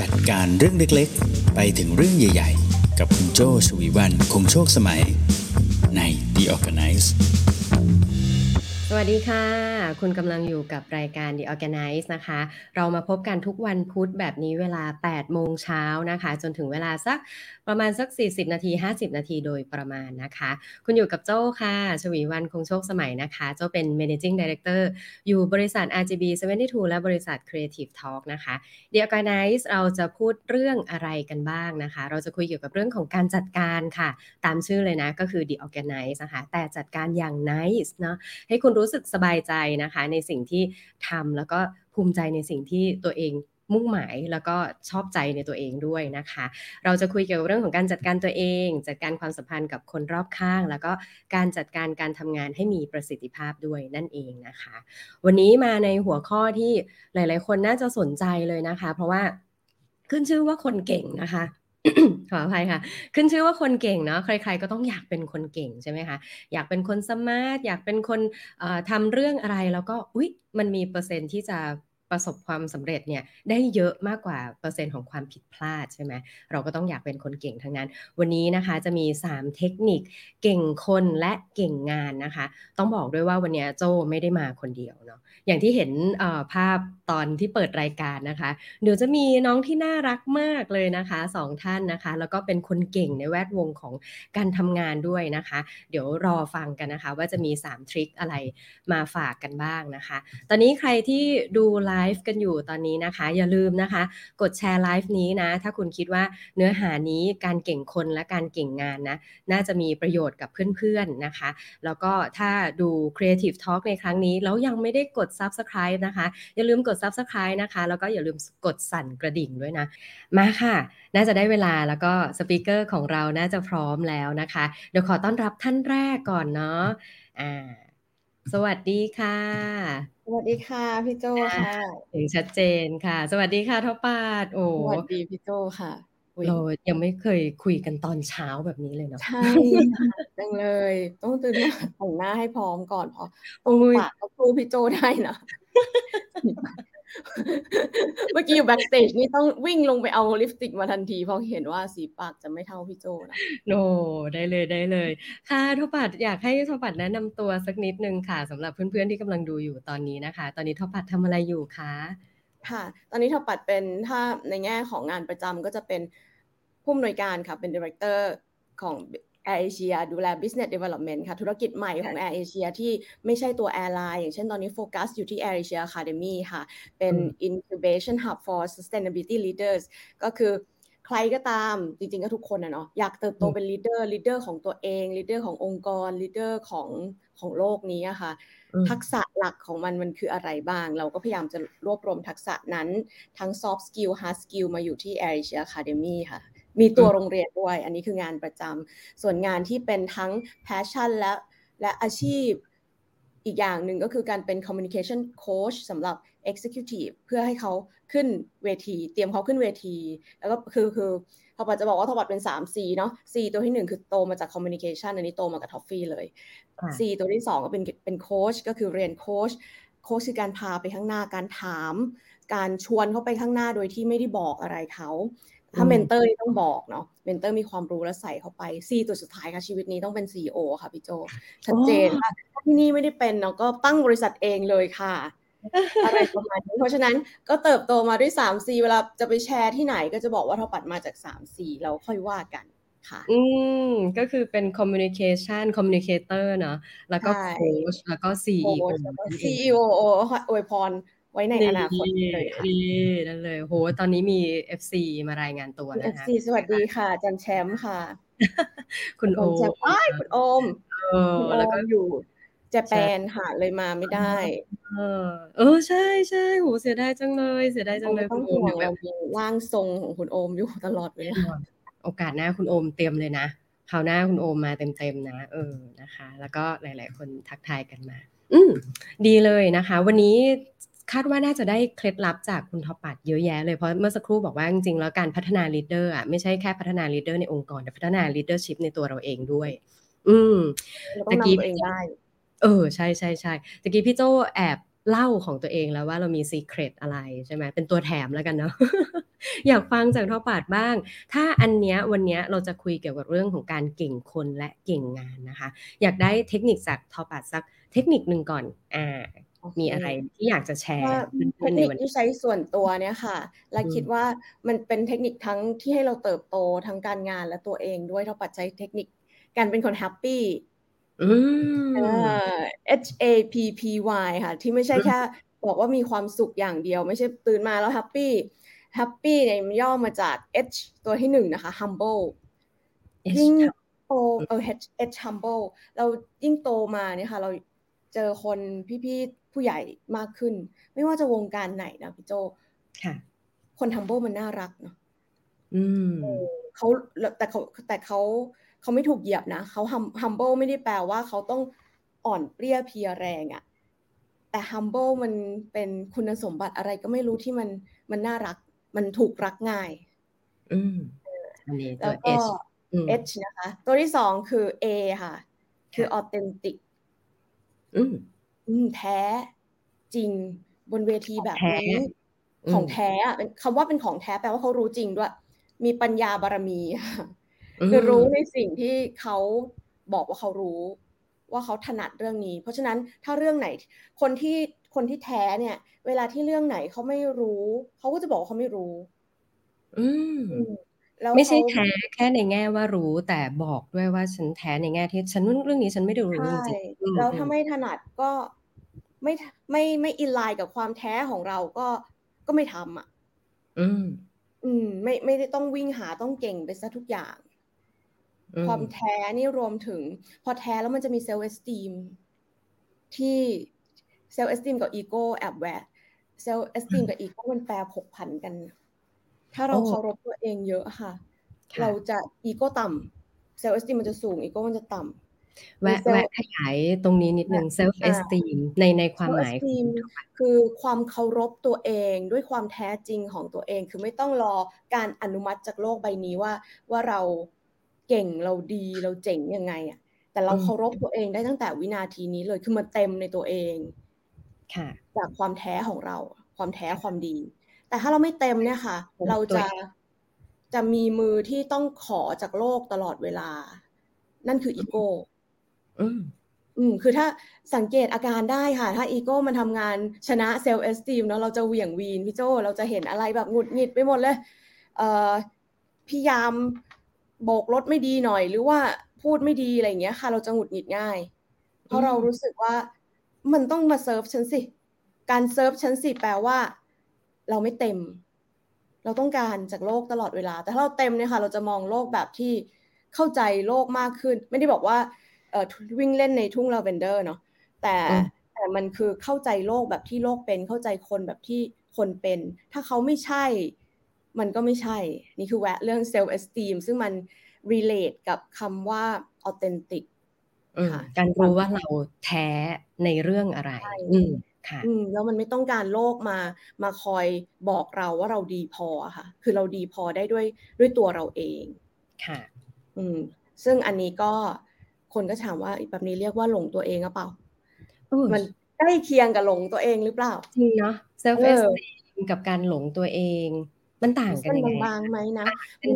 จัดการเรื่องเล็กๆ ไปถึงเรื่องใหญ่ๆ กับคุณโจชวีวันคงโชคสมัยใน The Organize สวัสดีค่ะ คุณกำลังอยู่กับรายการ The Organize นะคะ เรามาพบกันทุกวันพุธแบบนี้เวลา 8 โมงเช้านะคะ จนถึงเวลาสักประมาณสัก 40 นาที 50 นาทีโดยประมาณนะคะ คุณอยู่กับโจ้ค่ะ ชวีวันคงโชคสมัยนะคะ โจ้เป็น managing director อยู่บริษัท RGB 72 และบริษัท Creative Talk นะคะ The Organize เราจะพูดเรื่องอะไรกันบ้างนะคะ เราจะคุยเกี่ยวกับเรื่องของการจัดการค่ะ ตามชื่อเลยนะ ก็คือ The Organize นะคะ แต่จัดการอย่าง nice เนาะให้คุณรู้สึกสบายใจนะคะ ในสิ่งที่ทำแล้วก็ภูมิใจในสิ่งที่ตัวเองมุ่งหมายแล้วก็ชอบใจในตัวเองด้วยนะคะ เราจะคุยเกี่ยวกับเรื่องของการจัดการตัวเอง จัดการความสัมพันธ์กับคนรอบข้าง แล้วก็การจัดการการทำงานให้มีประสิทธิภาพด้วยนั่นเองนะคะ วันนี้มาในหัวข้อที่หลาย ๆ คนน่าจะสนใจเลยนะคะ เพราะว่าขึ้นชื่อว่าคนเก่งนะคะ ขออภัยค่ะ ขึ้นชื่อว่าคนเก่งเนาะใคร ๆ ก็ต้องอยากเป็นคนเก่งใช่ไหมคะอยากเป็นคน smart อยากเป็นคนทำเรื่องอะไรแล้วก็อุ๊ยมันมีเปอร์เซ็นต์ที่จะ ประสบความสำเร็จเนี่ยได้เยอะมากกว่าเปอร์เซ็นต์ของความผิดพลาดใช่ไหมเราก็ต้องอยากเป็นคนเก่งทั้งนั้น วันนี้นะคะจะมี 3 เทคนิคเก่งคนและเก่งงานนะคะ ต้องบอกด้วยว่าวันนี้โจไม่ได้มาคนเดียวเนาะอย่างที่เห็นภาพตอนที่เปิดรายการนะคะ เดี๋ยวจะมีน้องที่น่ารักมากเลยนะคะสองท่านนะคะ แล้วก็เป็นคนเก่งในแวดวงของการทำงานด้วยนะคะ เดี๋ยวรอฟังกันนะคะ ว่าจะมี 3 ทริคอะไรมาฝากกันบ้างนะคะ ตอนนี้ใครที่ดูไลฟ์กันอยู่ตอนนี้นะคะ อย่าลืมนะคะ กดแชร์ไลฟ์นี้นะ ถ้าคุณคิดว่าเนื้อหานี้การเก่งคนและการเก่งงานนะ น่าจะมีประโยชน์กับเพื่อนๆนะคะ แล้วก็ถ้าดู Creative Talk ในครั้งนี้ แล้วยังไม่ได้กด Subscribe นะคะ อย่าลืมกด Subscribe นะคะ แล้วก็อย่าลืมกดสั่นกระดิ่งด้วยนะ มาค่ะ น่าจะได้เวลาแล้วก็ speaker ของเราน่าจะพร้อมแล้วนะคะ เดี๋ยวขอต้อนรับท่านแรกก่อนเนาะอ่า สวัสดีค่ะ สวัสดีค่ะ พี่โจค่ะเสียงชัดเจนค่ะ สวัสดีค่ะท็อปปัด โอ้สวัสดีพี่โจค่ะเรายังไม่เคยคุยกันตอนเช้าแบบนี้เลยเนาะใช่จังเลย ต้องตื่นมาแต่งหน้าให้พร้อมก่อนเพราะตรงปากก็สู้พี่โจได้นะ เมื่อกี้อยู่ backstage นี่ต้องวิ่งลงไปเอาลิปสติกมาทันทีเพราะเห็นว่าสีปากจะไม่เท่าพี่โจนะno ได้เลยได้เลย ค่ะท็อปปัดอยากให้ท็อปปัดแนะนำตัวสักนิดนึงค่ะสำหรับเพื่อนๆที่กำลังดูอยู่ตอนนี้นะคะ ตอนนี้ท็อปปัดทำอะไรอยู่คะค่ะ ตอนนี้ท็อปปัดเป็นถ้าในแง่ของงานประจำก็จะเป็นผู้อำนวยการค่ะเป็น Director ของ Air Asia ดูแล Business Development ค่ะ ธุรกิจใหม่ของ Air Asia ที่ไม่ใช่ตัว airline อย่างเช่นตอนนี้โฟกัสอยู่ที่ Air Asia Academy ค่ะ เป็น Incubation Hub for Sustainability Leaders ก็คือใครก็ตามจริงๆ ก็ทุกคนนะเนาะอยากเติบโตเป็น leader leader ของตัวเอง leader ขององค์กร leader ของของโลกนี้อะค่ะทักษะหลักของมันมันคืออะไรบ้าง เราก็พยายามจะรวบรวมทักษะนั้น ทั้ง soft skill hard skill มาอยู่ที่ Air Asia Academy ค่ะ มีตัวโรงเรียนด้วย อันนี้คืองานประจำส่วนงานที่เป็นทั้ง passion และและอาชีพอีกอย่างหนึ่งก็คือการเป็น communication coach สำหรับ executive เพื่อให้เขาขึ้นเวที เตรียมเขาขึ้นเวที แล้วก็คือคือท็อปปัดจะบอกว่าท็อปปัดเป็น 3 C เนาะ C ตัวที่ 1 คือโตมาจาก communication อันนี้โตมากับทอฟฟี่เลย C ตัวที่ 2 ก็เป็นเป็นโค้ชก็คือเรียนโค้ชโค้ชคือการพาไปข้างหน้าการถาม การชวนเขาไปข้างหน้าโดยที่ไม่ได้บอกอะไรเขา ถ้า mentor นี่ต้องบอกเนาะ mentor มีความรู้แล้วใส่เข้าไป C ตัวสุดท้ายค่ะชีวิตนี้ต้องเป็น CEO ค่ะพี่โจ ชัดเจนค่ะที่นี่ไม่ได้เป็นเนาะก็ตั้งบริษัทเองเลยค่ะอะไรประมาณนี้เพราะฉะนั้นก็เติบโตมาด้วย 3C เวลาจะไปแชร์ที่ไหนก็จะบอกว่าเราปัดมาจาก 3C เราค่อยว่ากันค่ะ อืมก็คือเป็น communication communicator เนาะแล้วก็ coach แล้วก็ CEO CEO อวยพร ไว้ในอนาคตเลยค่ะดีนั่นเลยโหตอนนี้มี FC มารายงานตัวนะคะ FC สวัสดีค่ะ จันแชมป์ค่ะ คุณโอมอ้ายคุณโอมแล้วก็อยู่ Japan ค่ะเลยมาไม่ได้ เออ เออใช่ใช่โหเสียดายจังเลย เสียดายจังเลยคุณโอมแบบร่างทรงของคุณโอมอยู่ตลอดเวลาโอกาสหน้าคุณโอมเตรียมเลยนะคราวหน้าคุณโอมมาเต็มๆนะ เออนะคะ แล้วก็หลาย ๆ คนทักทายกันมา อืมดีเลยนะคะ วันนี้ คาดว่าน่าจะได้เคล็ดลับจากคุณท็อปปัดเยอะแยะเลยเพราะเมื่อสักครู่บอกว่าจริงๆแล้วการพัฒนา leader อะไม่ใช่แค่พัฒนา leader ในองค์กรแต่พัฒนา leadership ในตัวเราเองด้วย อืมตะกี้เองได้เออใช่ใช่ใช่ตะกี้พี่โจแอบเล่าของตัวเองแล้วว่าเรามีซีเครตอะไรใช่ไหมเป็นตัวแถมแล้วกันเนาะอยากฟังจากทอปาดบ้าง ถ้าอันเนี้ยวันเนี้ยเราจะคุยเกี่ยวกับเรื่องของการเก่งคนและเก่งงานนะคะ อยากได้เทคนิคจากทอปาดสักเทคนิคหนึ่งก่อนอ่า มีอะไรที่อยากจะแชร์เทคนิคที่ใช้ส่วนตัวเนี่ยค่ะ และคิดว่ามันเป็นเทคนิคทั้งที่ให้เราเติบโตทั้งการงานและตัวเองด้วยทอปัดใช้เทคนิคการเป็นคนแฮปปี้ H A P P Y ค่ะ ที่ไม่ใช่แค่บอกว่ามีความสุขอย่างเดียว ไม่ใช่ตื่นมาแล้ว happy happy เนี่ยย่อมาจาก H ตัวที่หนึ่งนะคะ humble ยิ่งโตเออ H H humble เรายิ่งโตมาเนี่ยค่ะ เราเจอคนพี่ๆ ผู้ใหญ่มากขึ้น ไม่ว่าจะวงการไหนนะพี่โจค่ะ คน humble มันน่ารักเนาะอืมเขาแต่เขาแต่เขาเขาไม่ถูกเหยียบนะเขา humble ไม่ได้แปลว่าเขาต้องอ่อนเปรี้ยเพียแรงอะแต่ humble มันเป็นคุณสมบัติอะไรก็ไม่รู้ที่มันมันน่ารัก มันถูกรักง่าย อืมอันนี้ตัว H H นะคะ ตัวที่สองคือ A ค่ะ คือ authentic อืม อืมแท้จริงบนเวทีแบบนี้ของแท้เป็นคำว่าเป็นของแท้แปลว่าเขารู้จริงด้วย มีปัญญาบารมีคือรู้ในสิ่งที่เขาบอกว่าเขารู้ ว่าเขาถนัดเรื่องนี้ เพราะฉะนั้นถ้าเรื่องไหน คนที่คนที่แท้เนี่ย เวลาที่เรื่องไหนเขาไม่รู้ เขาก็จะบอกเขาไม่รู้ อืม ไม่ใช่แท้แค่ในแง่ว่ารู้แต่บอกด้วยว่าฉันแท้ในแง่ที่ฉันเรื่องนี้ฉันไม่ได้รู้จริงๆแล้วถ้าไม่ถนัดก็ไม่ไม่ไม่ in line กับความแท้ของเราก็ก็ไม่ทำอะ อืม อืม ไม่ไม่ได้ต้องวิ่งหาต้องเก่งไปซะทุกอย่าง ความแท้นี่รวมถึง พอแท้แล้วมันจะมี self esteem ที่ self esteem กับอีโก้แอบแวะ self esteem กับอีโก้มันแปรผกผันกัน ถ้าเราเคารพตัวเองเยอะค่ะ เราจะอีโก้ต่ำ self esteem มันจะสูงอีโก้มันจะต่ำแวะแวะขยายตรงนี้นิดนึง self esteem ในในความหมายคือความเคารพตัวเองด้วยความแท้จริงของตัวเอง คือไม่ต้องรอการอนุมัติจากโลกใบนี้ว่า ว่าเราเก่งเราดีเราเจ๋งยังไงอะแต่เราเคารพตัวเองได้ตั้งแต่วินาทีนี้เลยคือมาเต็มในตัวเอง ค่ะ จากความแท้ของเรา ความแท้ความดี แต่ถ้าเราไม่เต็มเนี่ยค่ะ เราจะจะมีมือที่ต้องขอจากโลกตลอดเวลา นั่นคืออีโก้อืมอืมคือถ้าสังเกตอาการได้ค่ะ ถ้าอีโก้มันทำงานชนะ self esteem เนาะเราจะเหวี่ยงวีนพี่โจเราจะเห็นอะไรแบบหงุดหงิดไปหมดเลย เอ่อพี่ยามโบกรถไม่ดีหน่อย หรือว่าพูดไม่ดีอะไรเงี้ยค่ะ เราจะหงุดหงิดง่าย เพราะเรารู้สึกว่ามันต้องมาเซิร์ฟฉันสิ การเซิร์ฟฉันสิแปลว่า เราไม่เต็ม เราต้องการจากโลกตลอดเวลา แต่ถ้าเราเต็มเนี่ยค่ะ เราจะมองโลกแบบที่เข้าใจโลกมากขึ้น ไม่ได้บอกว่าเอ่อวิ่งเล่นในทุ่งลาเวนเดอร์เนาะแต่แต่มันคือเข้าใจโลกแบบที่โลกเป็นเข้าใจคนแบบที่คนเป็น ถ้าเขาไม่ใช่ มันก็ไม่ใช่ นี่คือแวะเรื่อง self esteem ซึ่งมัน relate กับคำว่า authentic การรู้ว่าเราแท้ในเรื่องอะไร อืมค่ะแล้วมันไม่ต้องการโลกมามาคอยบอกเราว่าเราดีพอค่ะ คือเราดีพอได้ด้วยด้วยตัวเราเองค่ะ อืม ซึ่งอันนี้ก็คนก็ถามว่าแบบนี้เรียกว่าหลงตัวเองหรือเปล่ามันใกล้เคียงกับหลงตัวเองหรือเปล่าจริงเนาะเซลฟ์เอสตกับการหลงตัวเอง มันต่างกันยังไงบางไหมนะ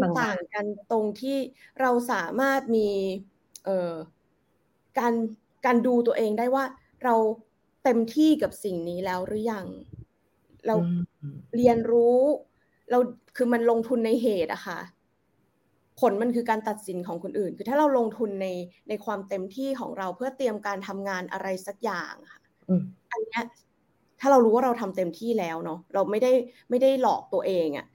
มันต่างกันตรงที่เราสามารถมี เอ่อการการดูตัวเองได้ว่าเรา เต็มที่กับสิ่งนี้แล้วหรือยัง เราเรียนรู้ เราคือมันลงทุนในเหตุอะค่ะ ผลมันคือการตัดสินของคนอื่น คือถ้าเราลงทุนในในความเต็มที่ของเราเพื่อเตรียมการทำงานอะไรสักอย่างค่ะอันนี้ถ้าเรารู้ว่าเราทำเต็มที่แล้วเนาะเราไม่ได้ไม่ได้หลอกตัวเองอะ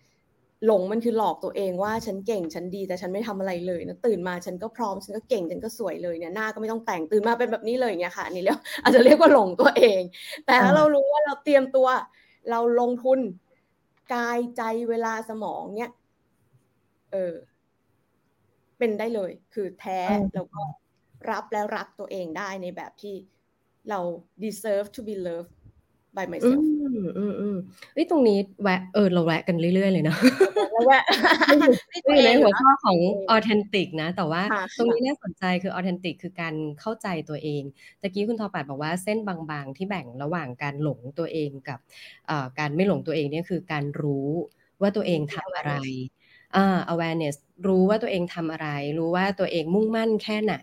หลงมันคือหลอกตัวเองว่าฉันเก่งฉันดีแต่ฉันไม่ทำอะไรเลยนะตื่นมาฉันก็พร้อมฉันก็เก่งฉันก็สวยเลยเนี่ยหน้าก็ไม่ต้องแต่งตื่นมาเป็นแบบนี้เลยเนี่ยค่ะนี่แล้วอาจจะเรียกว่าหลงตัวเอง แต่ถ้าเรารู้ว่าเราเตรียมตัว เราลงทุนกายใจเวลาสมองเนี่ยเออเป็นได้เลย คือแท้แล้วก็รับแล้วรักตัวเองได้ในแบบที่เรา deserve to be loved by myself อืมอืมอืมเอ้ยตรงนี้แวะเออเราแวะกันเรื่อยๆเลยเนาะแล้วแวะอยู่ในหัวข้อของ authentic นะ แต่ว่าตรงนี้น่าสนใจคือ authentic คือการเข้าใจตัวเองตะกี้คุณทอปัดบอกว่าเส้นบางๆ ที่แบ่งระหว่างการหลงตัวเองกับการไม่หลงตัวเองเนี่ยคือการรู้ว่าตัวเองทำอะไร อ่า awareness รู้ว่าตัวเองทำอะไร รู้ว่าตัวเองมุ่งมั่นแค่ไหน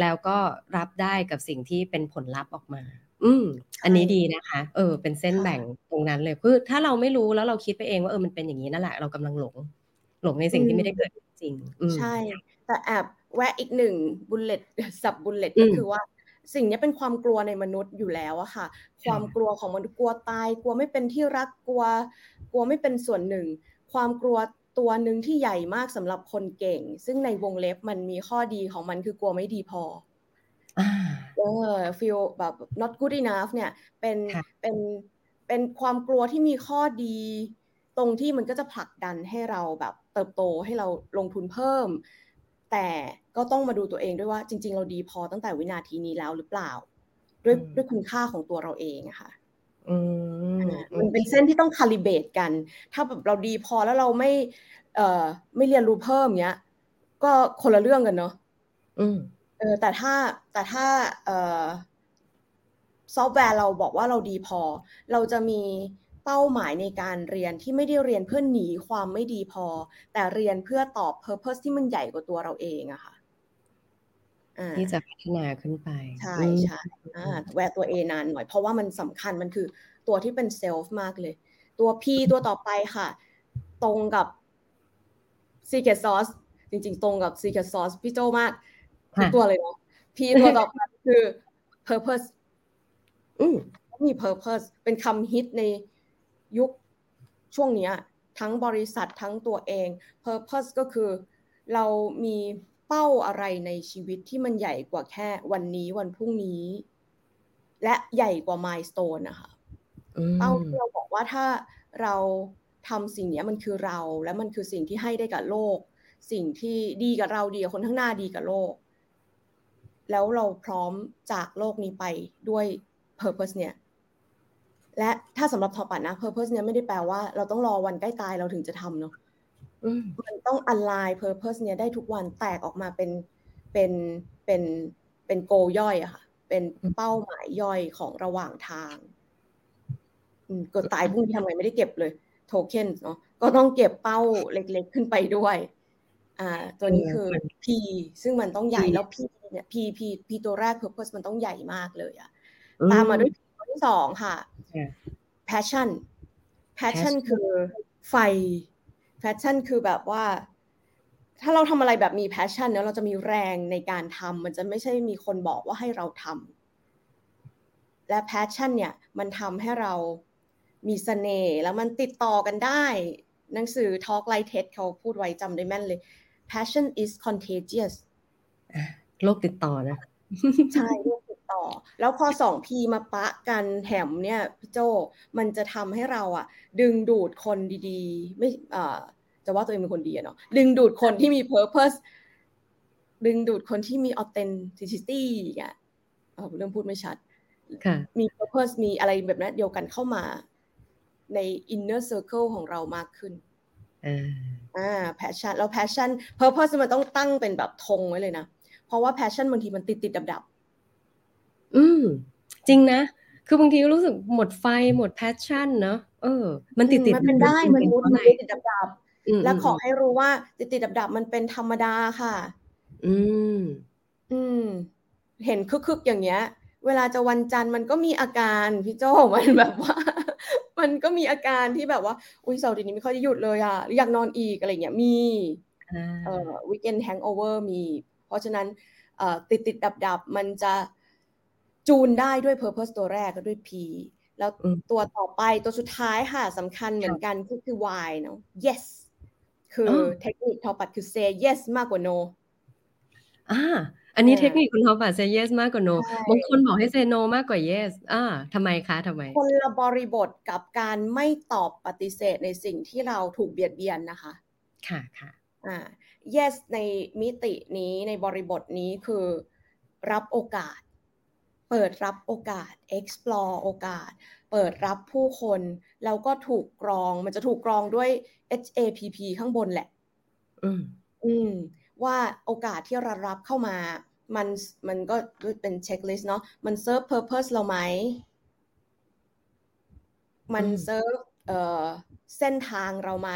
แล้วก็รับได้กับสิ่งที่เป็นผลลัพธ์ออกมา อืม อันนี้ดีนะคะ เออ เป็นเส้นแบ่งตรงนั้นเลยคือถ้าเราไม่รู้แล้วเราคิดไปเองว่าเออมันเป็นอย่างนี้นั่นแหละเรากำลังหลง หลงในสิ่งที่ไม่ได้เกิดจริงใช่ แต่แอบแวะอีกหนึ่ง bullet sub bullet ก็คือว่าสิ่งนี้เป็นความกลัวในมนุษย์อยู่แล้วอะค่ะ ความกลัวของมนุษย์กลัวตาย กลัวไม่เป็นที่รักกลัว กลัวไม่เป็นส่วนหนึ่ง ความกลัว ตัวหนึ่งที่ใหญ่มากสำหรับคนเก่ง ซึ่งในวงเล็บมันมีข้อดีของมันคือกลัวไม่ดีพอเออ feel แบบ not good enough เนี่ย เป็นเป็นเป็นความกลัวที่มีข้อดี ตรงที่มันก็จะผลักดันให้เราแบบเติบโตให้เราลงทุนเพิ่ม แต่ก็ต้องมาดูตัวเองด้วยว่าจริง ๆ เราดีพอตั้งแต่วินาทีนี้แล้วหรือเปล่า ด้วยด้วยคุณค่าของตัวเราเองอะค่ะ มันเป็นเส้นที่ต้อง calibrate กัน ถ้าแบบเราดีพอแล้วเราไม่ เอ่อ ไม่เรียนรู้เพิ่มเนี้ย ก็คนละเรื่องกันเนาะเออ แต่ถ้าแต่ถ้า เอ่อ ซอฟต์แวร์เราบอกว่าเราดีพอ เราจะมีเป้าหมายในการเรียนที่ไม่ได้เรียนเพื่อหนีความไม่ดีพอ แต่เรียนเพื่อตอบ purpose ที่มันใหญ่กว่าตัวเราเองอะค่ะ ที่จะพัฒนาขึ้นไป ใช่ใช่แวะตัวเอนานหน่อย เพราะว่ามันสำคัญมันคือตัวที่เป็นเซลฟ์มากเลย ตัว P ตัวต่อไปค่ะ ตรงกับ Secret Sauce จริงๆ ตรงกับ Secret Sauce พี่โจมากทุกตัวเลยเนาะ P ตัวต่อไปคือ purpose มี purpose เป็นคำฮิตในยุคช่วงนี้ทั้งบริษัททั้งตัวเอง purpose ก็คือเรามี เป้าอะไรในชีวิตที่มันใหญ่กว่าแค่วันนี้วันพรุ่งนี้ และใหญ่กว่า milestone นะคะเป้าที่เราบอกว่าถ้าเราทำสิ่งนี้มันคือเรา และมันคือสิ่งที่ให้ได้กับโลก สิ่งที่ดีกับเราดีกับคนข้างหน้าดีกับโลก แล้วเราพร้อมจากโลกนี้ไปด้วย purpose เนี่ยและถ้าสำหรับทอปัดนะ purpose เนี่ยไม่ได้แปลว่าเราต้องรอวันใกล้ตายเราถึงจะทำเนาะ มันต้อง align purpose เนี่ยได้ทุกวันแตกออกมาเป็นเป็นเป็นเป็นโกย่อยอะค่ะ เป็นเป้าหมายย่อยของระหว่างทางกดตายพรุ่งนี้ทำไงไม่ได้เก็บเลย โทเค็นเนาะก็ต้องเก็บเป้าเล็กๆขึ้นไปด้วย อ่า ตัวนี้คือ P ซึ่งมันต้องใหญ่แล้ว P เนี่ย P P P ตัวแรก purpose มันต้องใหญ่มากเลยอะตามมาด้วยตัวที่สองค่ะ passion passion คือไฟ passion คือแบบว่า ถ้าเราทำอะไรแบบมี passion เนี่ยเราจะมีแรงในการทำมันจะไม่ใช่มีคนบอกว่าให้เราทำและ passion เนี่ยมันทำให้เรามีเสน่ห์แล้วมันติดต่อกันได้ หนังสือ Talk Like TED เขาพูดไว้จำได้แม่นเลย passion is contagious โรคติดต่อนะ ใช่โรคติดต่อ แล้วพอสองพีมาปะกันแถมเนี่ยพี่โจมันจะทำให้เราอะดึงดูดคนดีๆ ไม่อ่าจะว่าตัวเองเป็นคนดีเนาะดึงดูดคนที่มี purpose ดึงดูดคนที่มี authenticity อะเริ่มพูดไม่ชัดมี purpose มีอะไรแบบนั้นเดียวกันเข้ามาใน inner circle ของเรามากขึ้นอ่า passion แล้ว passion purpose มันต้องตั้งเป็นแบบธงไว้เลยนะ เพราะว่า passion บางทีมันติดติดดับดับ อืม จริงนะ คือบางทีรู้สึกหมดไฟหมด passion เนอะเออ มันติดติดมันเป็นได้มันมุดมันติดดับดับและขอให้รู้ว่าติดติดดับดับมันเป็นธรรมดาค่ะ อืม อืม เห็นคึกๆอย่างเงี้ย เวลาจะวันจันทร์มันก็มีอาการพี่โจมันแบบว่า มันก็มีอาการที่แบบว่า อุ้ยเสาร์นี้ไม่ค่อยจะหยุดเลยอะอยากนอนอีกอะไรเงี้ยมีเอ่อ weekend hangover มี เพราะฉะนั้นเอ่อติดติดดับดับมันจะ จูนได้ด้วย Purpose ตัวแรกก็ด้วย P แล้วตัวต่อไปตัวสุดท้ายค่ะสำคัญเหมือนกันก็คือ Y เนาะ yes คือเทคนิคทอปัดคือ say yes มากกว่า no อ่าอันนี้เทคนิคคุณทอปัด say yes มากกว่า no บางคนบอกให้ say no มากกว่า yes อ่าทำไมคะทำไม คนละบริบทกับการไม่ตอบปฏิเสธในสิ่งที่เราถูกเบียดเบียนนะคะ ค่ะค่ะอ่า yes ในมิตินี้ในบริบทนี้คือรับโอกาส เปิดรับโอกาส explore โอกาส เปิดรับผู้คน แล้วก็ถูกกรอง มันจะถูกกรองด้วย HAPP ข้างบนแหละ อืม อืม ว่าโอกาสที่เรารับเข้ามา มัน มันก็เป็น checklist เนาะ มัน serve purpose เราไหม มันเซิร์ฟเอ่อ เส้นทางเราไหม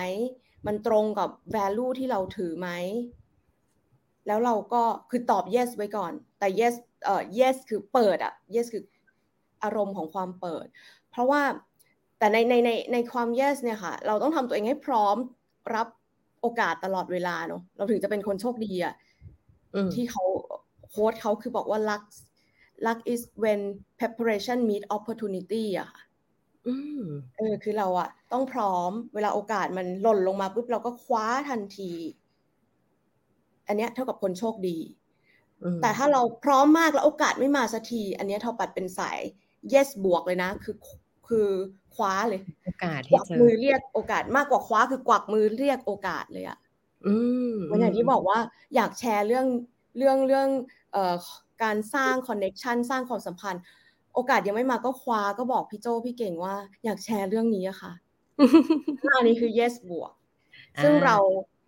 มันตรงกับ value ที่เราถือไหม แล้วเราก็ คือตอบ yes ไว้ก่อน แต่ yes เอ่อ yes คือเปิดอะ yes คืออารมณ์ของความเปิด เพราะว่าแต่ในในในในความ yes เนี่ยค่ะ เราต้องทำตัวเองให้พร้อมรับโอกาสตลอดเวลาเนาะเราถึงจะเป็นคนโชคดีอะที่เขาโค้ดเขาคือบอกว่า luck luck is when preparation meet opportunity อะค่ะเออคือเราอะต้องพร้อมเวลาโอกาสมันหล่นลงมาปุ๊บเราก็คว้าทันที อันเนี้ยเท่ากับคนโชคดี แต่ถ้าเราพร้อมมากแล้วโอกาสไม่มาสักที อันเนี้ยเท่าปัดเป็นสาย yes บวกเลยนะ คือคือคว้าเลย โอกาสกวักมือเรียกโอกาสมากกว่าคว้าคือกวักมือเรียกโอกาสเลยอะมันอย่างที่บอกว่าอยากแชร์เรื่องเรื่องเรื่องเอ่อการสร้าง connection สร้างความสัมพันธ์ โอกาสยังไม่มาก็คว้าก็บอกพี่โจพี่เก่งว่า อยากแชร์เรื่องนี้อะค่ะอันนี้คือ yes บวก ซึ่งเรา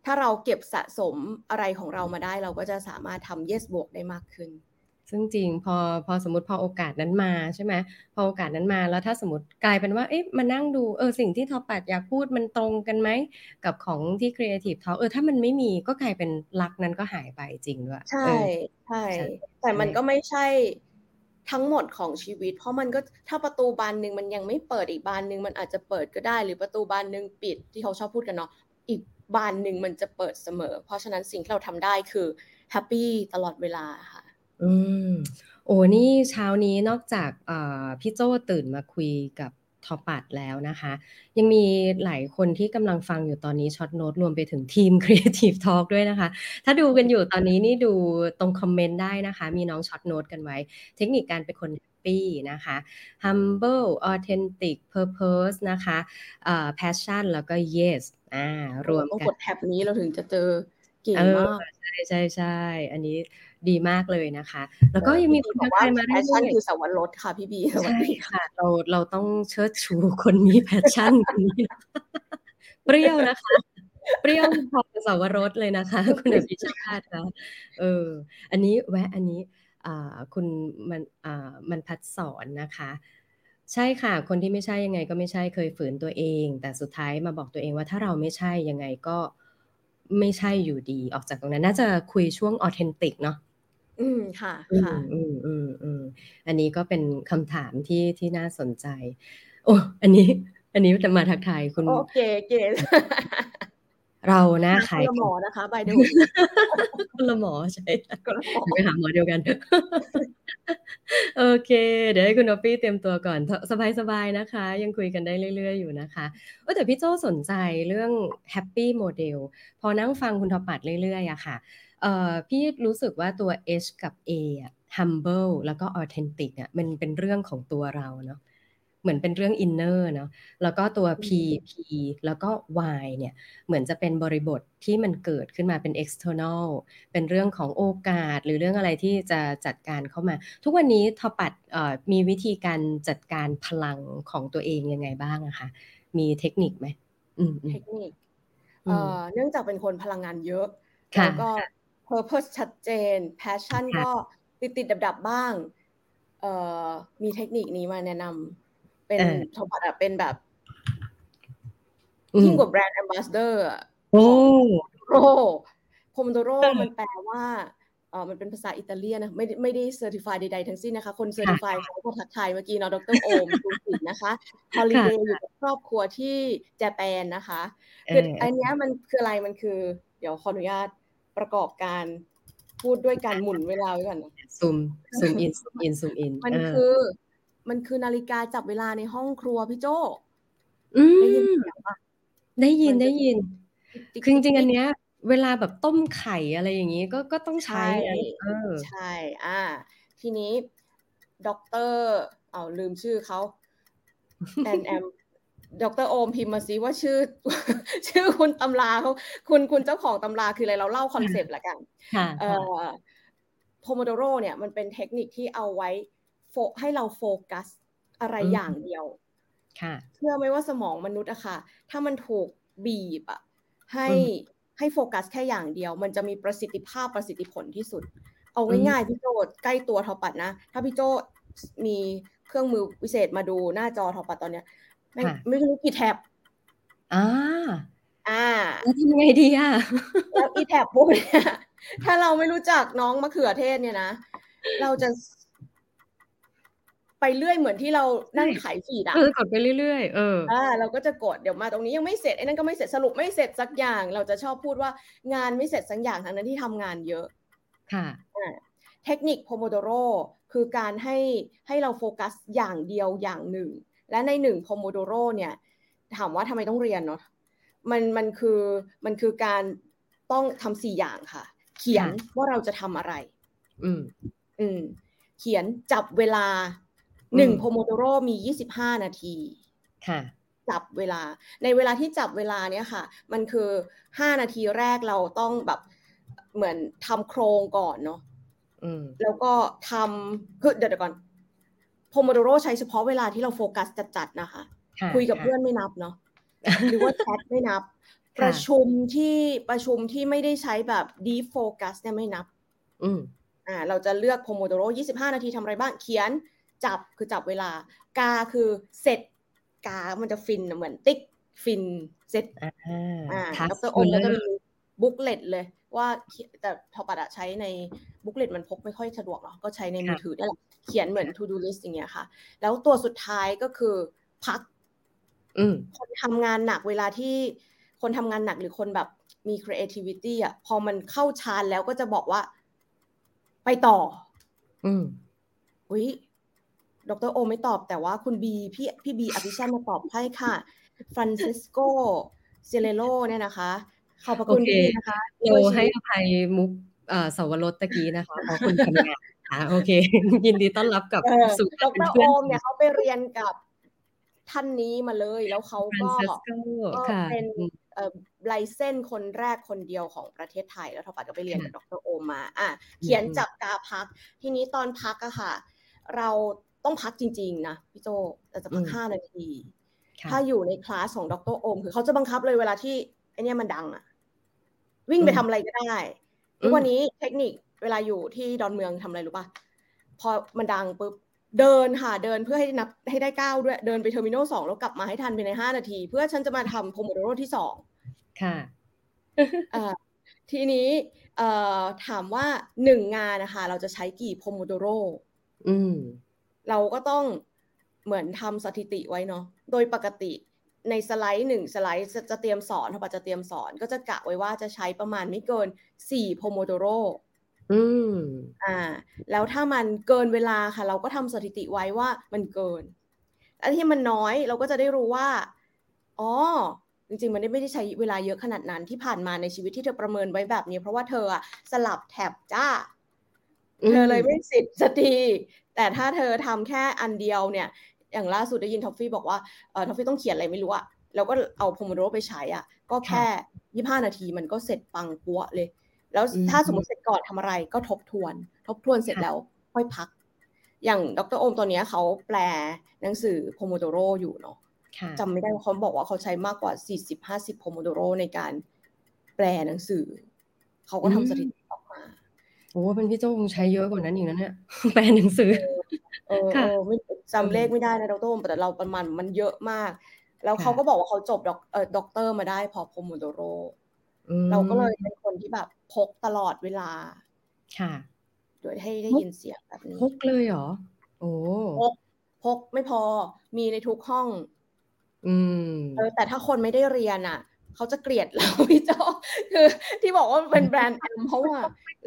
ถ้าเราเก็บสะสมอะไรของเรามาได้ เราก็จะสามารถทำ yes บวกได้มากขึ้น ซึ่งจริงพอพอสมมติพอโอกาสนั้นมาใช่ไหมพอโอกาสนั้นมาแล้วถ้าสมมติกลายเป็นว่าเอ๊ะมานั่งดูเออสิ่งที่ทอปัดอยากพูดมันตรงกันไหม กับของที่ Creative Talk เออถ้ามันไม่มีก็กลายเป็นลักนั้นก็หายไปจริงด้วยใช่ใช่แต่มันก็ไม่ใช่ทั้งหมดของชีวิต เพราะมันก็ถ้าประตูบานหนึ่งมันยังไม่เปิดอีกบานหนึ่งมันอาจจะเปิดก็ได้ หรือประตูบานหนึ่งปิดที่เขาชอบพูดกันเนาะอีก บานหนึ่งมันจะเปิดเสมอ เพราะฉะนั้นสิ่งที่เราทำได้คือhappy ตลอดเวลาค่ะ อืม โอ้นี่เช้านี้นอกจากพี่โจ้ตื่นมาคุยกับทอปัดแล้วนะคะ ยังมีหลายคนที่กำลังฟังอยู่ตอนนี้ short note รวมไปถึงทีม Creative Talk ด้วยนะคะ ถ้าดูกันอยู่ตอนนี้นี่ดูตรงคอมเมนต์ได้นะคะ มีน้อง short note กันไว้ เทคนิคการเป็นคน happy นะคะ humble authentic purpose นะคะ passion แล้วก็ yes อ่ารวมกันกดแท็บนี้เราถึงจะเจอเก่งมากใช่ใช่ใช่อันนี้ดีมากเลยนะคะ แล้วก็ยังมีคนทักทายมาแพชชั่นคือสวรรค์ค่ะพี่บีใช่ค่ะ เราเราต้องเชิดชูคนมีแพชชั่นคนนี้เปรี้ยวนะคะ เปรี้ยวพอสวรสเลยนะคะ คุณอภิชาตินะเออ อันนี้แวะอันนี้อ่า คุณมันอ่ามันพัดสอนนะคะ ใช่ค่ะ คนที่ไม่ใช่ยังไงก็ไม่ใช่เคยฝืนตัวเอง แต่สุดท้ายมาบอกตัวเองว่าถ้าเราไม่ใช่ยังไงก็ไม่ใช่อยู่ดี ออกจากตรงนั้น น่าจะคุยช่วงออเทนติกเนาะอืมค่ะค่ะอืมอืมอืมอันนี้ก็เป็นคำถามที่ที่น่าสนใจ โอ้อันนี้ อันนี้จะมาทักทายคุณ โอเคเก เรานะขายหมอนะคะใบเดียวคนละหมอใช่ไปหาหมอเดียวกัน โอเค เดี๋ยวให้คุณนอปี้เตรียมตัวก่อนสบายๆนะคะ ยังคุยกันได้เรื่อย ๆ อยู่นะคะเออแต่พี่โจสนใจเรื่อง Happy Model พอนั่งฟังคุณทอปัดเรื่อยๆอะค่ะเอ่อพี่รู้สึกว่าตัว H กับ A อะ humble แล้วก็ authentic อะมันเป็นเรื่องของตัวเราเนาะเห มือนเป็นเรื่อง inner เนาะแล้วก็ตัว P P แล้วก็ Y เนี่ยเหมือนจะเป็นบริบทที่มันเกิดขึ้นมาเป็น external เป็นเรื่องของโอกาส หรือเรื่องอะไรที่จะจัดการเข้ามา ทุกวันนี้ทอปัดมีวิธีการจัดการพลังของตัวเองยังไงบ้างอะคะมีเทคนิคไหมเทคนิคเนื่องจากเป็นคนพลังงานเยอะแล้วก็ purpose ชัดเจน passion ก็ติดติดดับดับบ้างเอ่อมีเทคนิคนี้มาแนะนำ เป็นทอปัดเป็นแบบยิ่งกว่า brand ambassadorโอ้โร Pomodoro มันแปลว่าเออมันเป็นภาษาอิตาเลียนนะไม่ไม่ได้ certify ใดๆทั้งสิ้นนะคะ คน certify เขาก็ทักทายเมื่อกี้เนาะดรโอมดูสินะคะ holiday อยู่กับครอบครัวที่ Japan นะคะคืออันนี้มันคืออะไรมันคือ เดี๋ยวขออนุญาตประกอบการพูดด้วยการหมุนเวลาไว้ก่อนนะ zoom zoom in zoom in zoom inมันคือ มันคือนาฬิกาจับเวลาในห้องครัวพี่โจได้ยินเสียงปะได้ยินได้ยิน คือจริงๆอันเนี้ย เวลาแบบต้มไข่อะไรอย่างนี้ก็ก็ต้องใช้เออใช่ อ่า ทีนี้ด็อกเตอร์เอาลืมชื่อเขาแอนแอมดรโอมพิมพ์มาซิว่าชื่อ ชื่อคุณตำราเขาคุณคุณเจ้าของตำราคืออะไรเราเล่า concept ละกันPomodoro เนี่ยมันเป็นเทคนิคที่เอาไว้ โฟให้เราโฟกัสอะไรอย่างเดียวเชื่อไหมว่าสมองมนุษย์อะค่ะ ถ้ามันถูกบีบอะให้ให้โฟกัสแค่อย่างเดียว มันจะมีประสิทธิภาพประสิทธิผลที่สุด เอาง่ายๆพี่โจใกล้ตัวทอปัดนะ ถ้าพี่โจมีเครื่องมือวิเศษมาดูหน้าจอทอปัดตอนเนี้ยไม่ไม่รู้กี่ tab อ่าอ่าแล้วทำยังไงดีอะแล้วอีแท็บพวกเนี้ยถ้าเราไม่รู้จักน้องมะเขือเทศเนี่ยนะ เราจะ ไปเรื่อยเหมือนที่เรานั่งใช่ขายฟีดอะเออกดไปเรื่อยๆเอออ่าเราก็จะกดเดี๋ยวมาตรงนี้ยังไม่เสร็จไอ้นั่นก็ไม่เสร็จสรุปไม่เสร็จสักอย่าง เราจะชอบพูดว่างานไม่เสร็จสักอย่างทั้งนั้นที่ทำงานเยอะค่ะเทคนิคโพโมโดโรคือการให้ให้เราโฟกัสอย่างเดียวอย่างหนึ่ง และในหนึ่งโพโมโดโรเนี่ย ถามว่าทำไมต้องเรียนเนาะมันมันคือมันคือการต้องทำสี่อย่างค่ะ เขียนค่ะว่าเราจะทำอะไร อืมอืมเขียนจับเวลาอืม หนึ่งโพโมโดโรมียี่สิบห้านาทีค่ะจับเวลา ในเวลาที่จับเวลาเนี่ยค่ะ มันคือห้านาทีแรกเราต้องแบบเหมือนทำโครงก่อนเนาะอืมแล้วก็ทำคือเดี๋ยวเดี๋ยวก่อนPomodoro ใช้เฉพาะเวลาที่เราโฟกัสจัดๆนะคะค่ะคุยกับเพื่อนไม่นับเนาะหรือว่าแชทไม่นับค่ะประชุมที่ประชุมที่ไม่ได้ใช้แบบ deep focus เนี่ยไม่นับ อืมอ่า เราจะเลือก Pomodoro 25 นาทีทำอะไรบ้างเขียน จับคือจับเวลา กาคือเสร็จ กา มันจะฟินอะเหมือน tick ฟินเสร็จอ่าอ่าทัดสรโอมก็จะมี booklet เลย ว่าเขียนแต่ทอปัดอะใช้ในbooklet มันพกไม่ค่อยสะดวกเนาะก็ใช้ในมือถือนั่นแหละเขียนเหมือน to do list อย่างเงี้ยค่ะ แล้วตัวสุดท้ายก็คือพักอืมคนทำงานหนักเวลาที่คนทำงานหนักหรือคนแบบมี creativity อะ พอมันเข้าฌานแล้วก็จะบอกว่า ไปต่อ อืมอุ้ย ดรโอมไม่ตอบแต่ว่าคุณบีพี่พี่บีอภิชาติมาตอบให้ค่ะฟรานซิสโกเซเลโลเนี่ยนะคะ ขอบพระคุณโอเคพี่นะคะเราช่วยให้ชี้อภัยมุกเอ่อสาวรสตะกี้นะคะเพราะคุณทำงานค่ะโอเค ยินดีต้อนรับกลับเออสู่ดการเป็นรเพื่โออนมเนี่ยเขาไปเรียนกับท่านนี้มาเลยแล้วเขาฟรานก็ซิสโกก็ค่ะเป็นอืมเอ่อไลเซนคนแรกคนเดียวของประเทศไทย แล้วทอปัดก็ไปเรียนกับดรโอมมา อะ เขียนอืมจับกาพัก ทีนี้ตอนพักอะค่ะ เรา ต้องพักจริง ๆ นะพี่โจแต่จะพักห้านาทีค่ะถ้าอยู่ในคลาสของดรโอม คือเขาจะบังคับเลยเวลาที่ไอเนี้ยมันดังอะวิ่งไปอืมทำอะไรก็ได้อืมทุกวันนี้เทคนิคเวลาอยู่ที่ดอนเมืองทำอะไรรู้ป่ะ พอมันดังปุ๊บเดินค่ะเดินเพื่อให้นับให้ได้เก้าด้วย เดินไป terminal สองแล้วกลับมาให้ทันภายในห้านาที เพื่อฉันจะมาทำ Pomodoro ที่สองค่ะเอ่อทีนี้เอ่อถามว่าหนึ่งงานนะคะ เราจะใช้กี่ Pomodoroอืม เราก็ต้องเหมือนทำสถิติไว้เนาะโดยปกติในสไลด์หนึ่งสไลด์จะจะเตรียมสอนถ้าปัจจะเตรียมสอนก็จะกะไว้ว่าจะใช้ประมาณไม่เกิน4โพโมโดโรอืมอ่า แล้วถ้ามันเกินเวลาค่ะ เราก็ทำสถิติไว้ว่ามันเกินแล้วที่มันน้อยเราก็จะได้รู้ว่า อ๋อ จริงๆ มันไม่ได้ใช้เวลาเยอะขนาดนั้นที่ผ่านมาในชีวิตที่เธอประเมินไว้แบบนี้ เพราะว่าเธออะสลับ tab จ้า เธอเลยไม่เสร็จสักที แต่ถ้าเธอทำแค่อันเดียวเนี่ย อย่างล่าสุดได้ยินท็อฟฟี่บอกว่าเออท็อฟฟี่ต้องเขียนอะไรไม่รู้อะแล้วก็เอา Pomodoro ไปใช้อะ ก็แค่ยี่ห้านาทีมันก็เสร็จปังปัวเลย แล้วอืมถ้าสมมติเสร็จก่อนทำอะไรก็ทบทวน ทบทวนเสร็จค่ะแล้วค่อยพัก อย่างดรโอมตัวเนี้ยเขาแปลหนังสือ Pomodoro อยู่เนาะค่ะจำไม่ได้ว่าเขาบอกว่าเขาใช้มากกว่า 40-50 Pomodoro ในการแปลหนังสือ เขาก็ทำสถิติออกมา โอ้เป็นพี่โจคงใช้เยอะกว่านั้นอีกนะเนี่ยแปลหนังสือ เออค่ะเออไม่จำเลขไม่ได้นะดรโอมแต่เราประมาณมันเยอะมาก แล้วค่ะเขาก็บอกว่าเขาจบด็อกเออด็อกเตอร์มาได้พอ Pomodoroอืมเราก็เลยเป็นคนที่แบบพกตลอดเวลา ค่ะ โดยให้ได้พกยินเสียงแบบนี้พกเลยเหรอ โอ้พกพกไม่พอมีในทุกห้อง อืมเออแต่ถ้าคนไม่ได้เรียนอะ เขาจะเกลียดเราพี่โจคือที่บอกว่ามันเป็น brand am เพราะว่า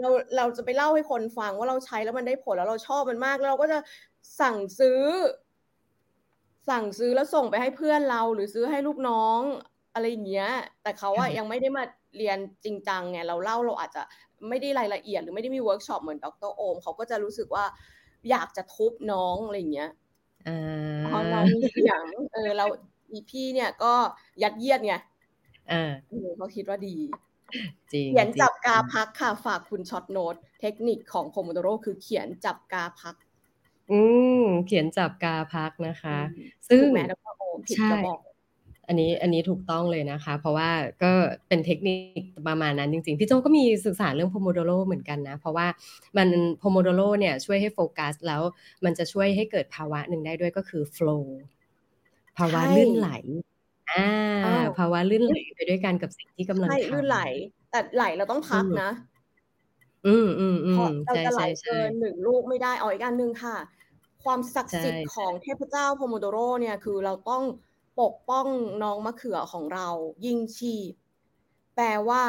เราเราจะไปเล่าให้คนฟังว่าเราใช้แล้วมันได้ผลแล้วเราชอบมันมากแล้วเราก็จะสั่งซื้อ สั่งซื้อแล้วส่งไปให้เพื่อนเราหรือซื้อให้ลูกน้องอะไรอย่างเงี้ย แต่เขาอะค่ะยังไม่ได้มาเรียนจริงจังไงเราเล่าเราอาจจะไม่ได้รายละเอียด หรือไม่ได้มีเวิร์กช็อปเหมือนดรโอมเขาก็จะรู้สึกว่าอยากจะทุบน้องอะไรอย่างเงี้ยอ่พอาน้องมีเสียงเออเราอีพี่เนี่ยก็ยัดเยียดไงอ่า เออเขาคิดว่าดีจริงเขียนจริงจับกาพักค่ะฝากคุณ short note เทคนิคของโ o โมโดโรคือเขียนจับกาพัก อืมเขียนจับกาพักนะคะอืมซึ่งถูกไหมดรโอมผิดใช่จะบอกอันนี้อันนี้ถูกต้องเลยนะคะ เพราะว่าก็เป็นเทคนิคประมาณนั้นจริงๆ พี่โจก็มีศึกษาเรื่อง Pomodoro เหมือนกันนะ เพราะว่ามันโพโมโดโรเนี่ยช่วยให้โฟกัส แล้วมันจะช่วยให้เกิดภาวะหนึ่งได้ด้วยก็คือ flow ภาวะใช่ลื่นไหล อ่าภาวะลื่นไหลไปด้วยกันกับสิ่งที่กำลังใช่ทลื่นไหล แต่ไหลเราต้องพักนะ อืมอืมอืมเราจะไหลเกินหนึ่งลูกไม่ได้ อ๋อ อีกอันหนึ่งค่ะ ความศักดิ์สิทธิ์ของเทพเจ้าโพโมโดโรเนี่ย คือเราต้องปกป้องน้องมะเขือของเรายิ่งชีพ แปลว่า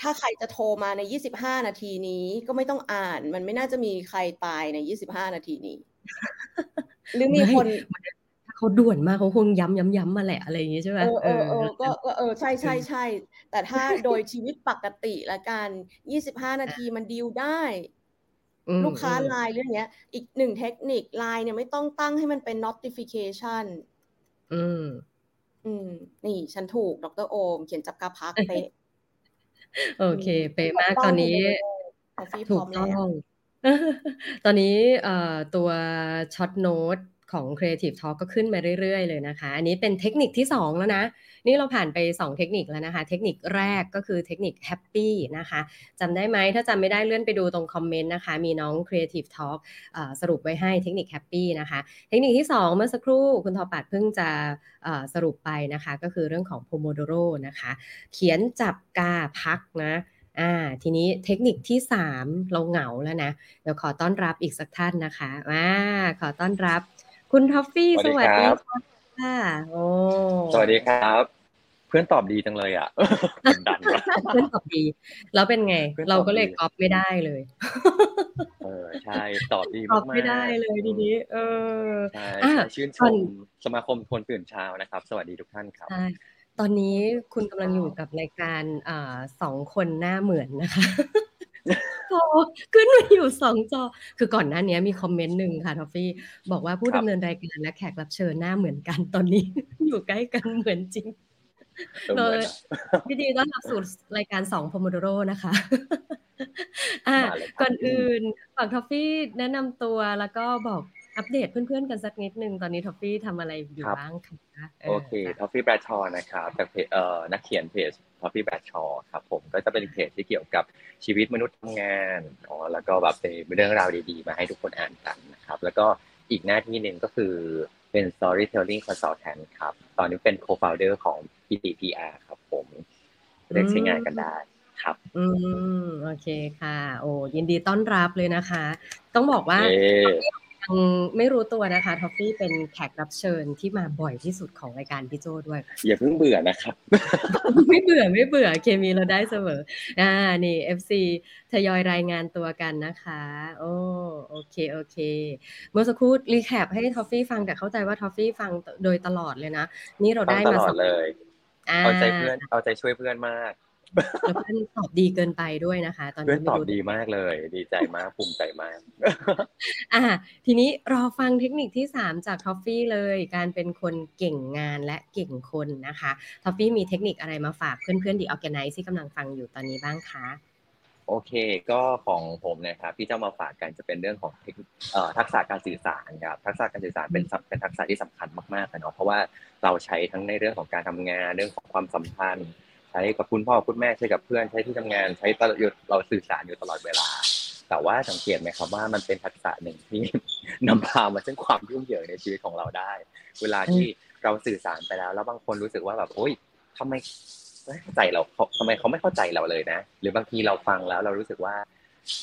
ถ้าใครจะโทรมาใน 25 นาทีนี้ ก็ไม่ต้องอ่าน มันไม่น่าจะมีใครตายใน 25 นาทีนี้ หรือมีคน เขาด่วนมากเขาคงย้ำย้ำย้ำมาแหละอะไรอย่างงี้ใช่ไหมเออเออก็เออใช่ใช่ใช่แต่ถ้าโดยชีวิตปกติละกัน25นาทีมันดีลได้ ลูกค้าไลน์เรื่องเนี้ย อีกหนึ่งเทคนิคไลน์เนี่ยไม่ต้องตั้งให้มันเป็น notification อืม อืม นี่ฉันถูก ดรโอม เขียนจับกาพักเป๊ะโอเค เป๊ะมากตอนนี้ถูกต้องตอนนี้ตัวช็อตโน้ต ของ Creative Talk ก็ขึ้นมาเรื่อยๆ เลยนะคะ อันนี้เป็นเทคนิคที่ 2 แล้วนะ นี่เราผ่านไป 2 เทคนิคแล้วนะคะ เทคนิคแรกก็คือเทคนิค Happy นะคะจำได้ไหมถ้าจำไม่ได้เลื่อนไปดูตรงคอมเมนต์นะคะ มีน้อง Creative Talk สรุปไว้ให้เทคนิค Happy นะคะ เทคนิคที่ 2 เมื่อสักครู่คุณทอปัดเพิ่งจะสรุปไปนะคะ ก็คือเรื่องของ Pomodoro นะคะ เขียนจับกาพักนะอ่าทีนี้เทคนิคที่ 3 เราเหงาแล้วนะ เดี๋ยวขอต้อนรับอีกสักท่านนะคะอ่าขอต้อนรับ คุณท็อฟฟี่สวัสดีค่ะโอ้สวัสดีครับ เพื่อนตอบดีจังเลยอะดันเพื่อนตอบดี แล้วเป็นไง เราก็เลยก๊อปไม่ได้เลย เออใช่ตอบดีมากตอบไม่ได้เลยทีนี้ เออใช่ชื่นชมสมาคมคนตื่นเช้านะครับ สวัสดีทุกท่านครับใช่ตอนนี้คุณกำลังอยู่กับรายการอ่าสองคนหน้าเหมือนนะคะ จอขึ้นมาอยู่สองจอ คือก่อนหน้านี้มีคอมเมนต์หนึ่งค่ะทอฟฟี่บอกว่าผู้ดำเนินรายการและแขกรับเชิญหน้าเหมือนกันตอนนี้ อยู่ใกล้กันเหมือนจริงเลยยินดีต้อนรับสู่รายการสอง Pomodoro นะคะอ่าก่อนอื่นฝากทอฟฟี่แนะนำตัวแล้วก็บอก อัปเดตเพื่อนๆกันสักนิดนึงตอนนี้ทอฟฟี่ทำอะไรอยู่บ้างคะโอเคทอฟฟี่แบรดชอว์นะครับจากเพจเอ่อนักเขียนเพจทอฟฟี่แบรดชอว์ครับผมก็จะเป็นเพจที่เกี่ยวกับชีวิตมนุษย์ทำงานอ๋อแล้วก็แบบเป็นเรื่องราวดีๆ มาให้ทุกคนอ่านกันนะครับแล้วก็อีกหน้าที่หนึ่งก็คือเป็น storytelling consultant ครับ ตอนนี้เป็น co-founder ของ PTPR ครับผมเรียกใช้งานกันได้ครับ อืม โอเคค่ะ โอ้ยินดีต้อนรับเลยนะคะ ต้องบอกว่า ยังไม่รู้ตัวนะคะท็อฟฟี่เป็นแขกรับเชิญที่มาบ่อยที่สุดของรายการพี่โจด้วย อย่าเพิ่งเบื่อนะครับ ไม่เบื่อไม่เบื่อเคมีเราได้เสมอ อ่านี่ FC ทยอยรายงานตัวกันนะคะ โอ้โอเคโอเค เมื่อสักครู่ recap ให้ทอฟฟี่ฟังแต่เข้าใจว่าทอฟฟี่ฟังโดยตลอดเลยนะ นี่เราได้มาตลอดเลยเอาใจเพื่อนเอาใจช่วยเพื่อนมาก แล้วเพื่อนตอบดีเกินไปด้วยนะคะ ตอนนี้เพื่อนตอบดีมากเลย ดีใจมากภูมิใจมาก อ่า ทีนี้รอฟังเทคนิคที่ 3 จากทอฟฟี่เลย การเป็นคนเก่งงานและเก่งคนนะคะทอฟฟี่มีเทคนิคอะไรมาฝากเพื่อนๆ The Organice ที่กำลังฟังอยู่ตอนนี้บ้างคะโอเค ก็ของผมนะครับที่จะมาฝากกันจะเป็นเรื่องของทักษะการสื่อสารครับทักษะการสื่อสารเป็นเป็นทักษะที่สำคัญมากๆเนาะเพราะว่าเราใช้ทั้งในเรื่องของการทำงานเรื่องของความสัมพันธ์ ช้กับคุณพ่อคุณแม่ใช้กับเพื่อนใช้ที่ทำงานใช้ตลอดเราสื่อสารอยู่ตลอดเวลา แต่ว่าสังเกตไหมครับว่ามันเป็นทักษะหนึ่งที่นำพามาซึ่งความยุ่งเหยิงในชีวิตของเราได้ เวลาที่เราสื่อสารไปแล้ว แล้วบางคนรู้สึกว่าแบบโอ๊ยทำไมไม่เข้าใจเราทำไมเขาไม่เข้าใจเราเลยนะ หรือบางทีเราฟังแล้วเรารู้สึกว่า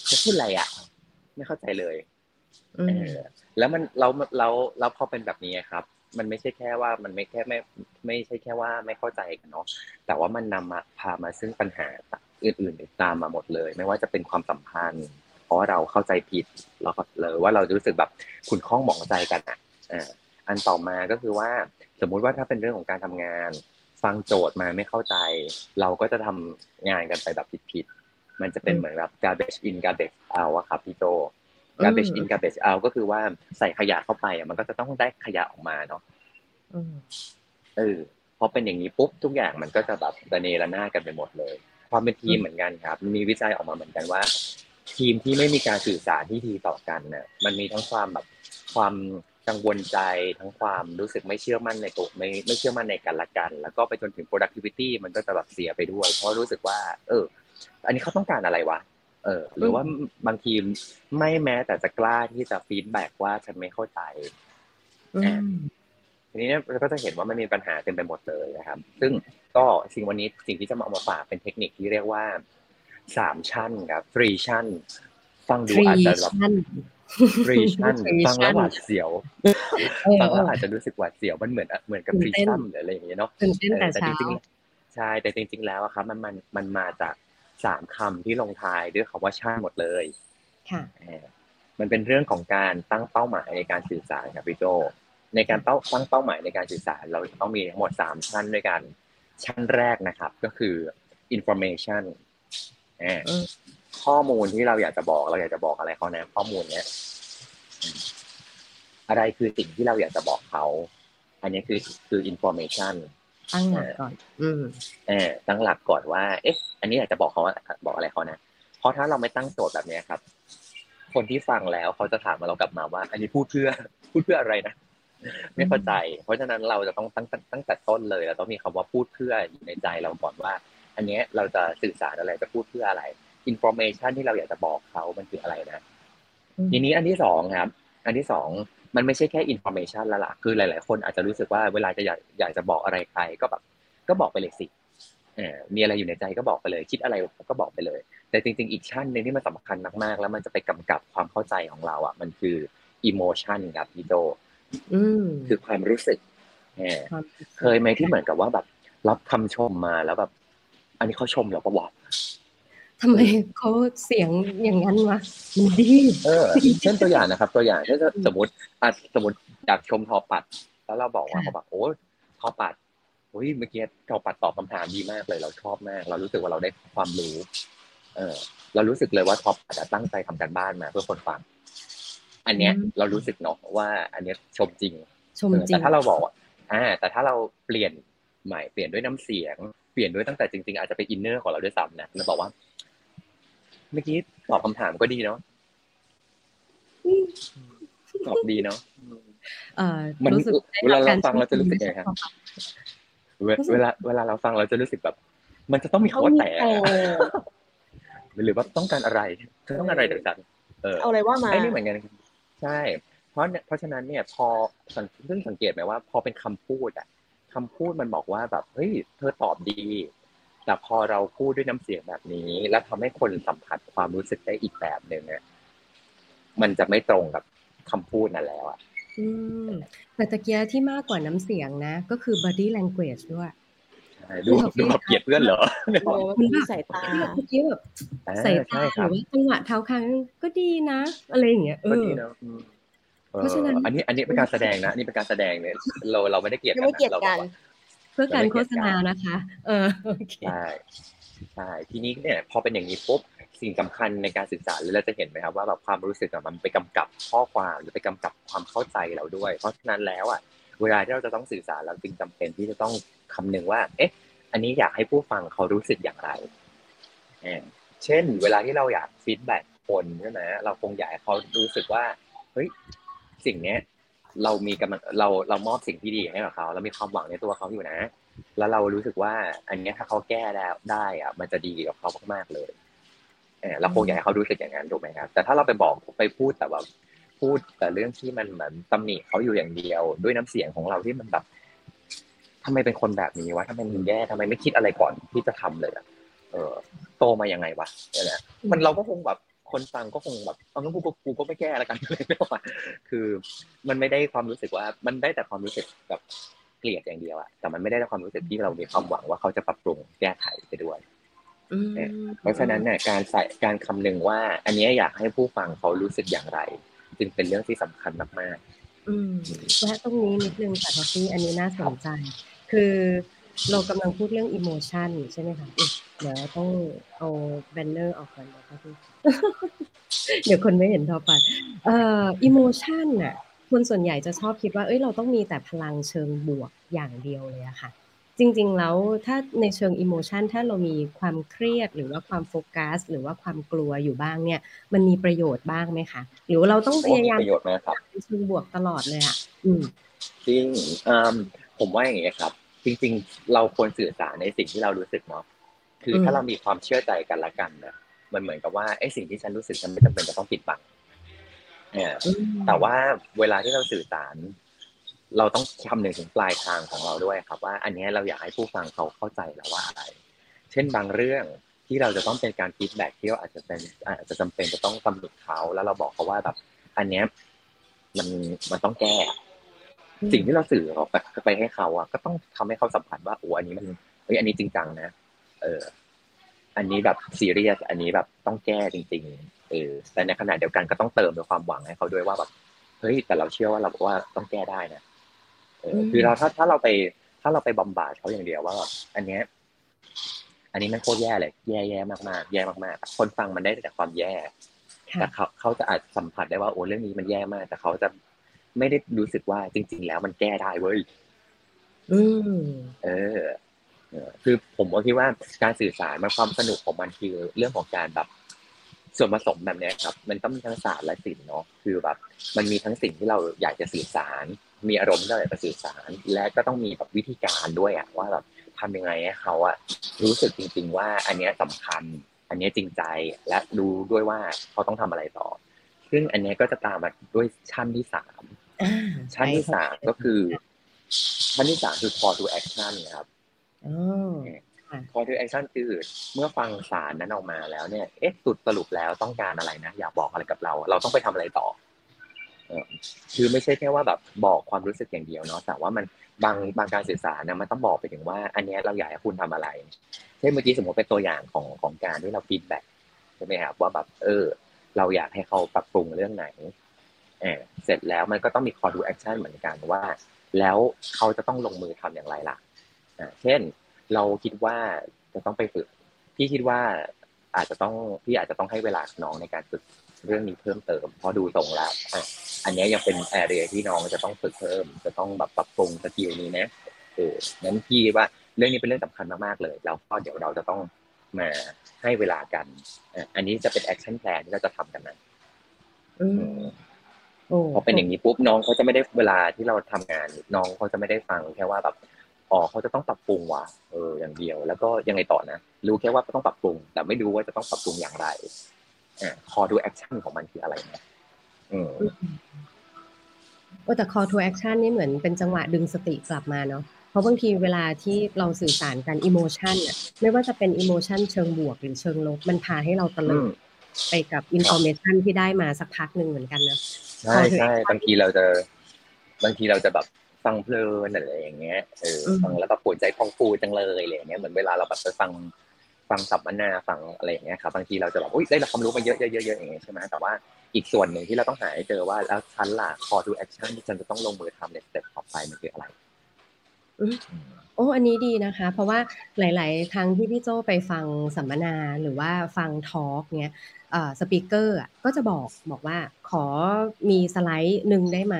เขาพูดอะไรอะ ไม่เข้าใจเลยเออแล้วมันเราเราเราพอเป็นแบบนี้ครับ มันไม่ใช่แค่ว่ามันไม่แค่ไม่ไม่ใช่แค่ว่าไม่เข้าใจกันเนาะแต่ว่ามันนำมาพามาซึ่งปัญหาอื่นๆตามมาหมดเลย ไม่ว่าจะเป็นความสัมพันธ์ เพราะเราเข้าใจผิดเราก็เลยว่าเรารู้สึกแบบคุณข้องหมองใจกันอะอันต่อมาก็คือว่าสมมุติว่าถ้าเป็นเรื่องของการทำงาน ฟังโจทย์มาไม่เข้าใจ เราก็จะทำงานกันไปแบบผิดๆมันจะเป็นเหมือนแบบ garbage in garbage out อะครับพี่โจ garbage in garbage out ก็คือว่าใส่ขยะเข้าไปมันก็จะต้องได้ขยะออกมาเนาะเออพอเป็นอย่างนี้ปุ๊บทุกอย่างมันก็จะแบบระเนระนาดกันไปหมดเลย ความเป็นทีมเหมือนกันครับ มีวิจัยออกมาเหมือนกันว่า ทีมที่ไม่มีการสื่อสารที่ดีต่อกันเนี่ยมันมีทั้งความแบบความกังวลใจทั้งความรู้สึกไม่เชื่อมั่นในตัวไม่ไม่เชื่อมั่นในกันละกัน แล้วก็ไปจนถึง productivity มันก็จะแบบเสียไปด้วย เพราะรู้สึกว่า เออ อันนี้เขาต้องการอะไรวะ เออหรือว่าบางทีไม่แม้แต่จะกล้าที่จะฟีดแบ็กว่าฉันไม่เข้าใจทีนี้เนี่ยเราก็จะเห็นว่ามันมีปัญหาเต็มไปหมดเลยนะครับ ซึ่งก็สิ่งวันนี้สิ่งที่จะมาเอามาฝากเป็นเทคนิคที่เรียกว่าสามชั้นครับฟรีชั้นฟังดูทรีอาจจะแบบชั่นฟรีชั้น Three ฟังแล้วชั่นหวาดเสียวเออฟังเอแล้วออาจจะรู้สึกหวาดเสียวมันเหมือนเหมือนกับตื่ฟรีนเต้นชั้นหรืออะไรอย่างเงี้ยเนาะตื่นเต้นแต่แต่เช้าจริงๆใช่แต่จริง ๆ แล้วอะครับ มันมันมันมาจาก สามคำที่ลงท้ายด้วยคำว่าชั่นหมดเลยค่ะอ่ามันเป็นเรื่องของการตั้งเป้าหมายในการสื่อสารครับพี่โจในการเป้าตั้งเป้าหมายในการสื่อสาร เราจะต้องมีทั้งหมดสามชั้นด้วยกัน ชั้นแรกนะครับ ก็คือ information อ่าอืมข้อมูลที่เราอยากจะบอกเราอยากจะบอกอะไรเขานะข้อมูลเนี้ยอืมอะไรคือสิ่งที่เราอยากจะบอกเขา อันนี้คือคือ information ตั้งหลักก่อน อืมเออตั้งหลักก่อนว่า เอ๊ะ อันนี้อยากจะบอกเขาว่าบอกอะไรเขานะ เพราะถ้าเราไม่ตั้งโจทย์แบบเนี้ยครับ คนที่ฟังแล้วเขาจะถามเรากลับมาว่า อันนี้พูดเพื่อ พูดเพื่ออะไรนะ ไม่เข้าใจ เพราะฉะนั้นเราจะต้องตั้งตั้งตั้งแต่ต้นเลยเราต้องมีคำว่าพูดเพื่ออยู่ในใจเราก่อนว่า อันเนี้ยเราจะสื่อสารอะไรจะพูดเพื่ออะไรอินโฟ a t ชันที่เราอยากจะบอกเขามันคืออะไรนะอืมทีนี้อันที่สองครับ อันที่สองมันไม่ใช่แค่อินโฟ a t ชันแล้วล่ะคือหลาย ๆ คนอาจจะรู้สึกว่าเวลาจะอยากอยากจะบอกอะไรใครก็แบบก็บอกไปเลยสิเออมีอะไรอยู่ในใจก็บอกไปเลย คิดอะไรก็บอกไปเลย แต่จริง ๆ อีกชั้นหนึ่งที่มันสำคัญมากๆ แล้วมันจะไปกำกับความเข้าใจของเราอะ มันคือ emotion ครับพี่โจอืมคือความรู้สึกเออความเคยไหมที่เหมือนกับว่าแบบ รับคำชมมาแล้วแบบ อันนี้เขาชมเราปะวะ ทำไมเขาเสียงอย่างนั้นวะมันดีเออเช่นตัวอย่างนะครับ ตัวอย่างเช่นสมมติอะสมมติอยากชมทอปัด แล้วเราบอกว่าค่ะเขาบอกโอ้ทอปัดโอ้ยเมื่อกี้ทอปัดตอบคำถามดีมากเลย เราชอบมาก เรารู้สึกว่าเราได้ความรู้ เออ เรารู้สึกเลยว่าทอปัดอะตั้งใจทำการบ้านมา เพื่อคนฟัง อันเนี้ย เรารู้สึกเนาะว่า อันเนี้ยชมจริงชมเออจริแต่ถ้าเราบอกว่าอ่า แต่ถ้าเราเปลี่ยนใหม่เปลี่ยนด้วยน้ำเสียง เปลี่ยนด้วยตั้งแต่จริง ๆ อาจจะเป็น inner ของเราด้วยซ้ำนะเราบอกว่า เมื่อกี้ตอบคำถามก็ดีเนาะตอบดีเนาะเอ่อมันรู้สึกได้เวลาเราฟังเราจะรู้สึกชื่ยังไงนชครัมบเวเวลาเวลาเราฟังเราจะรู้สึกแบบ มันจะต้องมีคำว่าแต่หรือว่าต้องการอะไรเธอต้องการอะไรจากฉันเออเอาอะไรว่ามาไอ้นี่เหมือนกันใช่ เพราะเนี่ยเพราะฉะนั้นเนี่ยพอสังซึ่งสังเกตไหมว่า พอเป็นคำพูดอะคำพูดมันบอกว่าแบบเฮ้ยเธอตอบดี แต่พอเราพูดด้วยน้ำเสียงแบบนี้ แล้วทำให้คนสัมผัสความรู้สึกได้อีกแบบหนึ่งอะมันจะไม่ตรงกับคำพูดนั่นแล้วอะอืมแต่ตะเกียที่มากกว่าน้ำเสียงนะ ก็คือ body language ด้วยใช่ดูดูมาเกลียดเพื่อนเหรอโอ้มันมีสายตาที่แบบเมื่อกี้แบบอ่าสายตาใช่หครัรืบอว่าจังหวะเท้าค้างก็ดีนะ อะไรอย่างเงี้ยเอก็อดีเนอะอืมเออเพราะฉะนั้นอันนี้อันนี้เป็นการแสดงนะอันนี่เป็นการแสดงเนี่ยเราเราไม่ได้เกลียดยังกันไม่เกลียดนะเราบกัอกนว่า เพื่อการโฆษณานะคะ เออโอเคใช่ใช่ทีนี้เนี่ยพอเป็นอย่างนี้ปุ๊บสิ่งสำคัญในการสื่อสารเลยเราจะเห็นไหมครับว่าแบบความรู้สึกอะมันไปกำกับข้อความหรือไปกำกับความเข้าใจเราด้วย เพราะฉะนั้นแล้วอะเวลาที่เราจะต้องสื่อสารเราจึงจำเป็นที่จะต้องคำนึงว่า เอ๊ะ อันนี้อยากให้ผู้ฟังเขารู้สึกอย่างไรเออเช่น เวลาที่เราอยากฟีดแบ็กคนใช่ไหมเราคงอยากให้เขารู้สึกว่าเฮ้ยสิ่งเนี้ย เรามีกำลังเราเรามอบสิ่งที่ดีให้กับเขาเรามีความหวังในตัวเขาอยู่นะ แล้วเรารู้สึกว่า อันนี้ถ้าเขาแก้แล้วได้อะมันจะดีกับเขามากๆเลยเออเราคงอยากให้เขารู้สึกอย่างนั้นถูกไหมครับ แต่ถ้าเราไปบอกไปพูดแต่แบบพูดแต่เรื่องที่มันเหมือนตำหนิเขาอยู่อย่างเดียว ด้วยน้ำเสียงของเราที่มันแบบทำไมเป็นคนแบบนี้วะทำไมมึงแย่ทำไมไม่คิดอะไรก่อนที่จะทำเลยอะเออ โตมายังไงวะเนี่ยมันเราก็คงแบบ คนฟังก็คงแบบเอางั้นกูก็กูก็ไม่แก้แล้วกันเลยไม่ว่าคือมันไม่ได้ความรู้สึกว่า มันได้แต่ความรู้สึกแบบเกลียดอย่างเดียวอะแต่มันไม่ได้ความรู้สึกที่เรามีความหวังว่าเขาจะปรับปรุงแก้ไขไปด้วยอืมเพราะฉะนั้นเนี่ยการใส่การคำนึงว่า อันเนี้ยอยากให้ผู้ฟังเขารู้สึกอย่างไร จึงเป็นเรื่องที่สำคัญมากอืมแวะตรงนี้นิดนึงค่ะท็อฟฟี่อันนี้น่าสนใจ คือเรากำลังพูดเรื่อง emotion ใช่ไหมคะอุ๊ย เดี๋ยวต้องเอา banner ออกก่อนนะคะพี่เดี๋ยวคนไม่เห็นทอปัดเอ่อ emotion น่ะคนส่วนใหญ่จะชอบคิดว่าเอ้ยเราต้องมีแต่พลังเชิงบวกอย่างเดียวเลยอะค่ะ จริงๆแล้วถ้าในเชิง emotion ถ้าเรามีความเครียดหรือว่าความโฟกัส หรือว่าความกลัวอยู่บ้างเนี่ย มันมีประโยชน์บ้างไหมคะหรือเราต้องพยายามประโยชน์มากครับเชิงบวกตลอดเลยอะอืมจริงอืมผมว่าอย่างนี้ครับ จริง ๆ เราควรสื่อสารในสิ่งที่เรารู้สึกเนาะ คืออมถ้าเรามีความเชื่อใจกันละกันเนี่ยมันเหมือนกับว่าไอ้สิ่งที่ฉันรู้สึกฉันไม่จำเป็นจะต้องปิดบังเนี่ยอืมแต่ว่าเวลาที่เราสื่อสาร เราต้องคำนึงถึงปลายทางของเราด้วยครับ ว่า อันนี้เราอยากให้ผู้ฟังเขาเข้าใจแล้วว่าอะไร เช่นบางเรื่องที่เราจะต้องเป็นการฟีดแบ็กที่เราอาจจะเป็นอาจจะจำเป็นจะต้องตำหนิเขาแล้วเราบอกเขาว่าแบบ อันเนี้ยมันมันต้องแก้ สิ่งที่เราสื่อออกไปไปให้เขาอะก็ต้องทำให้เขาสัมผัสว่าโอ้อันนี้มันเฮ้ยอันนี้จริงจังนะ เออ อันนี้แบบซีเรียส อันนี้แบบต้องแก้จริง ๆ เออ แต่ในขณะเดียวกันก็ต้องเติมด้วยความหวังให้เขาด้วยว่าแบบ เฮ้ย แต่เราเชื่อว่าเราว่าต้องแก้ได้นะ เออ คือเราถ้าถ้าเราไป ถ้าเราไปบำบัดเขาอย่างเดียวว่าแบบอันเนี้ย อันนี้มันโคตรแย่เลย แย่แย่มากๆ แย่มากๆ คนฟังมันได้แต่ความแย่ แต่เขาเขาจะอาจสัมผัสได้ว่าโอ้เรื่องนี้มันแย่มาก แต่เขาจะไม่ได้รู้สึกว่าจริง ๆ แล้วมันแก้ได้เว้ย อืม เออ คือผมก็คิดว่าการสื่อสารมันความสนุกของมันคือเรื่องของการแบบส่วนผสมแบบนี้ครับ มันต้องมีทั้งศาสตร์และศิลป์เนาะคือแบบ มันมีทั้งสิ่งที่เราอยากจะสื่อสาร มีอารมณ์ที่เราอยากจะสื่อสาร และก็ต้องมีแบบวิธีการด้วยอะว่าแบบทำยังไงให้เขาอะรู้สึกจริง ๆ ว่า อันนี้สำคัญ อันนี้จริงใจและดูด้วยว่าเขาต้องทำอะไรต่อ ซึ่งอันนี้ก็จะตามมาด้วยชั้นที่สามชั้นที่สามก็คือ ชั้นที่สามคือ call to action ครับ call to action คือเมื่อฟังสารนั้นออกมาแล้วเนี่ยเอ๊ะสุดสรุปแล้วต้องการอะไรนะอยากบอกอะไรกับเรา เราต้องไปทำอะไรต่อคือไม่ใช่แค่ว่าแบบบอกความรู้สึกอย่างเดียวเนาะแต่ว่ามันบางบางการสื่อสารนะมันต้องบอกไปถึงว่า อันนี้เราอยากให้คุณทำอะไรเช่นเมื่อกี้สมมติเป็นตัวอย่างของของการที่เราฟีดแบ็กใช่ไหมครับว่าแบบเออ เราอยากให้เขาปรับปรุงเรื่องไหนเออเสร็จแล้วมันก็ต้องมี call to action เหมือนกันว่า แล้วเขาจะต้องลงมือทำอย่างไรล่ะ เช่น เราคิดว่าจะต้องไปฝึกพี่คิดว่าอาจจะต้องพี่อาจจะต้องให้เวลาน้องในการฝึกเรื่องนี้เพิ่มเติมเพราะดูตรงแล้วอะอันนี้ยังเป็น area ที่น้องจะต้องฝึกเพิ่ม จะต้องแบบปรับปรุง skill นี้นะเออนั้นพี่ว่าเรื่องนี้เป็นเรื่องสำคัญมากๆเลยแล้วก็เดี๋ยวเราจะต้องมาให้เวลากันอันนี้จะเป็น action plan ที่เราจะทำกันนะพอเป็นอย่างนี้ปุ๊บน้องเขาจะไม่ได้เวลาที่เราทำงาน น้องเขาจะไม่ได้ฟังแค่ว่าแบบ อ๋อเขาจะต้องปรับปรุงว่ะเอออย่างเดียว แล้วก็ยังไงต่อนะ รู้แค่ว่าต้องปรับปรุง แต่ไม่รู้ว่าจะต้องปรับปรุงอย่างไรอ่า call to action ของมันคืออะไรนะอืมโอ้แต่ call to action นี่เหมือนเป็นจังหวะดึงสติกลับมาเนาะเพราะบางทีเวลาที่เราสื่อสารกัน emotion อะไม่ว่าจะเป็น emotion เชิงบวกหรือเชิงลบมันพาให้เราตะลึงไปกับ information ที่ได้มาสักพักหนึ่งเหมือนกันนะใช่ใช่บางทีเราจะบางทีเราจะแบบ ฟังเพลินอะไรอย่างเงี้ยเออฟังแล้วแบบปวดใจพองฟูจังเลยอะไรอย่างเงี้ยเหมือนเวลาเราแบบไปฟังฟังสัมมนาฟังอะไรอย่างเงี้ยครับบางทีเราจะแบบอุ้ยได้ความรู้มาเยอะๆๆอย่างเงี้ยใช่ไหมแต่ว่าอีกส่วนหนึ่งที่เราต้องหาให้เจอว่าแล้วชั้นล่ะ call to action ที่ฉันจะต้องลงมือทำในสเต็ปต่อไปมันคืออะไรโอ้อันนี้ดีนะคะ เพราะว่าหลายๆครั้งที่พี่โจไปฟังสัมมนาหรือว่าฟัง talk เนี้ย speaker ก็จะบอกบอกว่าขอมีสไลด์หนึ่งได้ไหม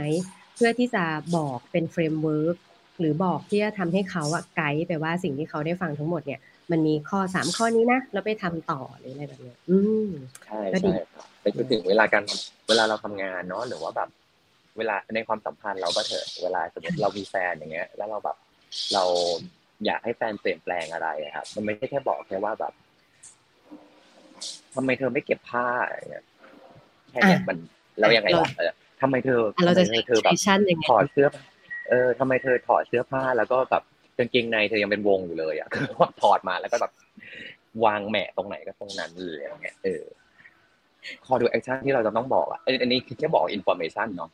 เพื่อที่จะบอกเป็น framework หรือบอกที่จะทำให้เขาอะไกด์ไปว่าสิ่งที่เขาได้ฟังทั้งหมดเนี่ย มันมีข้อสามข้อนี้นะแล้วไปทำต่อหรืออะไรแบบนี้อืมใช่ใช่ไปถึงเวลาการเวลาเราทำงานเนาะหรือว่าแบบ เวลาในความสัมพันธ์เราก็เถอะเวลาสมมติเรามีแฟนอย่างเงี้ย แล้วเราแบบเราอยากให้แฟนเปลี่ยนแปลงอะไรครับมันไม่ใช่แค่บอกแค่ว่าแบบทำไมเธอไม่เก็บผ้าเนี่ยแค่นี้มันเรายังไงล่ะเออ ทำไมเธอเราจะเธอแบบถอดเสื้อเออทำไมเธอถอดเสื้อผ้าแล้วก็แบบกางเกงในเธอยังเป็นวงอยู่เลยอะถอดมาแล้วก็แบบวางแหมตรงไหนก็ตรงนั้นเลยอย่างเงี้ยเออ call to action ที่เราจะต้องบอกอะอันนี้คือแค่บอก information เนาะ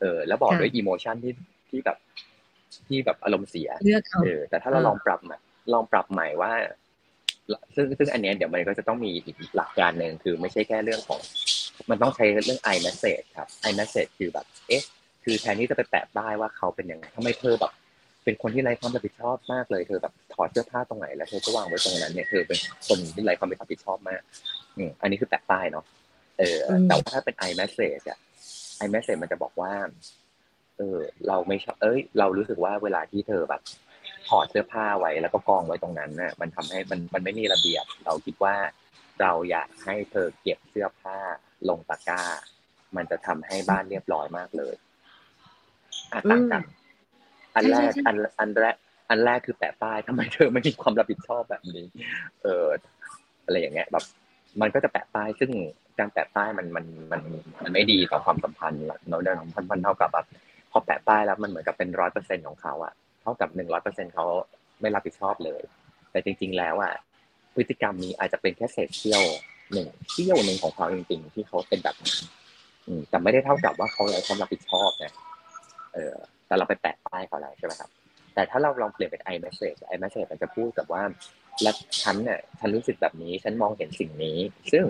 เออ แล้วบอกด้วย emotion ที่ที่แบบที่แบบอารมณ์เสียเออ แต่ถ้าเราลองปรับลองปรับใหม่ว่าซึ่งซึ่งอันนี้เดี๋ยวมันก็จะต้องมีอีกหลักการหนึ่งคือไม่ใช่แค่เรื่องของ มันต้องใช้เรื่อง i message ครับ i message คือแบบ เอ๊ะ คือแทนที่จะไปแปะป้ายว่าเขาเป็นยังไงทำไมเธอแบบ เป็นคนที่ไร้ความรับผิดชอบมากเลย เธอแบบถอดเสื้อผ้าตรงไหนแล้วเธอก็วางไว้ตรงนั้นเนี่ย เธอเป็นคนที่ไร้ความรับผิดชอบมาก อืมอันนี้คือแปะป้ายเนาะ เออ แต่ว่าถ้าเป็น i message อะ i message มันจะบอกว่า เออ เราไม่ชอบ เอ้ย เรารู้สึกว่าเวลาที่เธอแบบถอดเสื้อผ้าไว้แล้วก็กองไว้ตรงนั้นน่ะ มันทำให้มันมันไม่มีระเบียบ เราคิดว่าเราอยากให้เธอเก็บเสื้อผ้า ลงตะกร้า มันจะทำให้บ้านเรียบร้อยมากเลยอ่ต่างกัน อันแรกอันอันแรกอันแรกคือแปะป้ายทำไมเธอไม่มีความรับผิดชอบแบบนี้ เอออะไรอย่างเงี้ย แบบ มันก็จะแปะป้าย ซึ่งการแปะป้ายมันมันมันมันไม่ดีต่อความสัมพันธ์เนาะเรื่องของพันพันเท่ากับแบบพอแปะป้ายแล้วมันเหมือนกับเป็นร้อยเปอร์เซ็นของเขาอะเท่ากับหนึ่งร้อยเปอร์เซ็นเขาไม่รับผิดชอบเลย แต่จริง ๆ แล้วอะพฤติกรรมนี้อาจจะเป็นแค่เศษเสี้ยว หนึ่งเสี้ยวหนึ่งของเขาจริงๆที่เขาเป็นแบบนั้นแต่ไม่ได้เท่ากับว่าเขาไร้ความรับผิดชอบนะเออแต่เราไปแปะป้ายเขาแล้วใช่ไหมครับ แต่ถ้าเราลองเปลี่ยนเป็น iMessage iMessage มันจะพูดกับว่าและฉันเนี่ยฉันรู้สึกแบบนี้ ฉันมองเห็นสิ่งนี้ ซึ่ง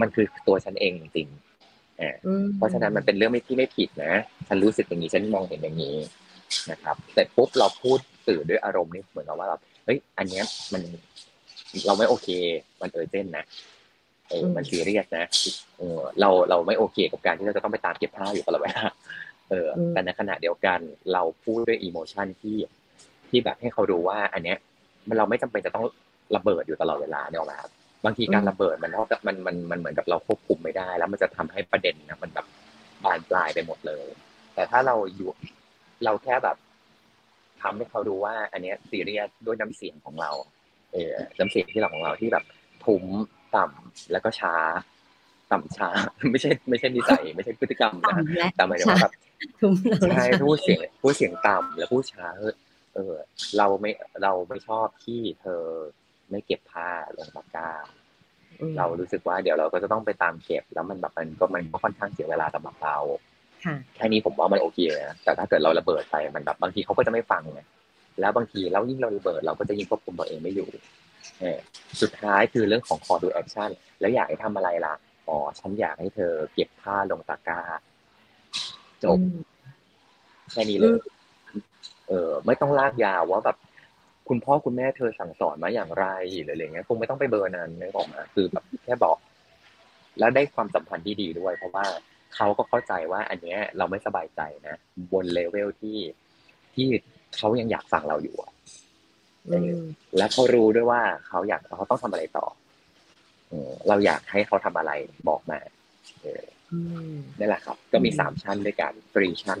มันคือตัวฉันเองจริงๆเพราะฉะนั้นมันเป็นเรื่องไม่ที่ไม่ผิดนะ ฉันรู้สึกอย่างนี้ ฉันมองเห็นอย่างนี้นะครับ แต่ปุ๊บเราพูดสื่อด้วยอารมณ์นี่เหมือนกับว่าแบบเฮ้ย อันเนี้ยมันเราไม่โอเค มันเออเจนนะ เออมันซีเรียสนะเออเราเราไม่โอเคกับการที่เราจะต้องไปตามเก็บผ้าอยู่ตลอดเวลาเออแต่ในขณะเดียวกันเราพูดด้วยอีโมชันที่ที่แบบให้เขารู้ว่า อันเนี้ย มันเราไม่จำเป็นจะต้องระเบิดอยู่ตลอดเวลาเนี่ยหรครับบางทีการระเบิดมันเท่ากับมันมันมันเหมือนกับเราควบคุมไม่ได้ แล้วมันจะทำให้ประเด็นนะมันแบบบานปลายไปหมดเลย แต่ถ้าเราอยู่เราแค่แบบทำให้เขารู้ว่า อันเนี้ยซีเรียสด้วยน้ำเสียงของเรา เออน้ำเสียงที่เราของเราที่แบบทุ้ม ต่ำแล้วก็ช้า ต่ำช้า ไม่ใช่ไม่ใช่นิสัยไม่ใช่พฤติกรรมนะแต่หมายถึงว่าแบบใช่พูดเสียงพูดเสียงต่ำแล้วพูดช้าเออ เราไม่เราไม่ชอบที่เธอไม่เก็บผ้าลงตะกร้าเรารู้สึกว่าเดี๋ยวเราก็จะต้องไปตามเก็บ แล้วมันแบบมันก็มันก็ค่อนข้างเสียเวลาสำหรับเราแค่นี้ผมว่ามันโอเคนะแต่ถ้าเกิดเราระเบิดไปมันแบบบางทีเขาก็จะไม่ฟังไงแล้วบางทีแล้วยิ่งเราระเบิดเราก็จะยิ่งควบคุมตัวเองไม่อยู่เออ สุดท้ายคือเรื่องของ call to action แล้วอยากให้ทำอะไรล่ะอ๋อฉันอยากให้เธอเก็บผ้าลงตะกร้าจบแค่นี้เลย เออ ไม่ต้องลากยาวว่าแบบ คุณพ่อคุณแม่เธอสั่งสอนมาอย่างไรหรืออะไรเงี้ยคงไม่ต้องไปเบอร์นั้นนึกออกปะคือแบบแค่บอก แล้วได้ความสัมพันธ์ที่ดีด้วย เพราะว่าเขาก็เข้าใจว่า อันเนี้ย เราไม่สบายใจนะบนเลเวลที่ที่เขายังอยากฟังเราอยู่อะ และเขารู้ด้วยว่าเขาอยากเขาต้องทำอะไรต่อเราอยากให้เขาทำอะไรบอกมานี่แหละครับ ก็มีสามชั้นด้วยกันฟรีชั้น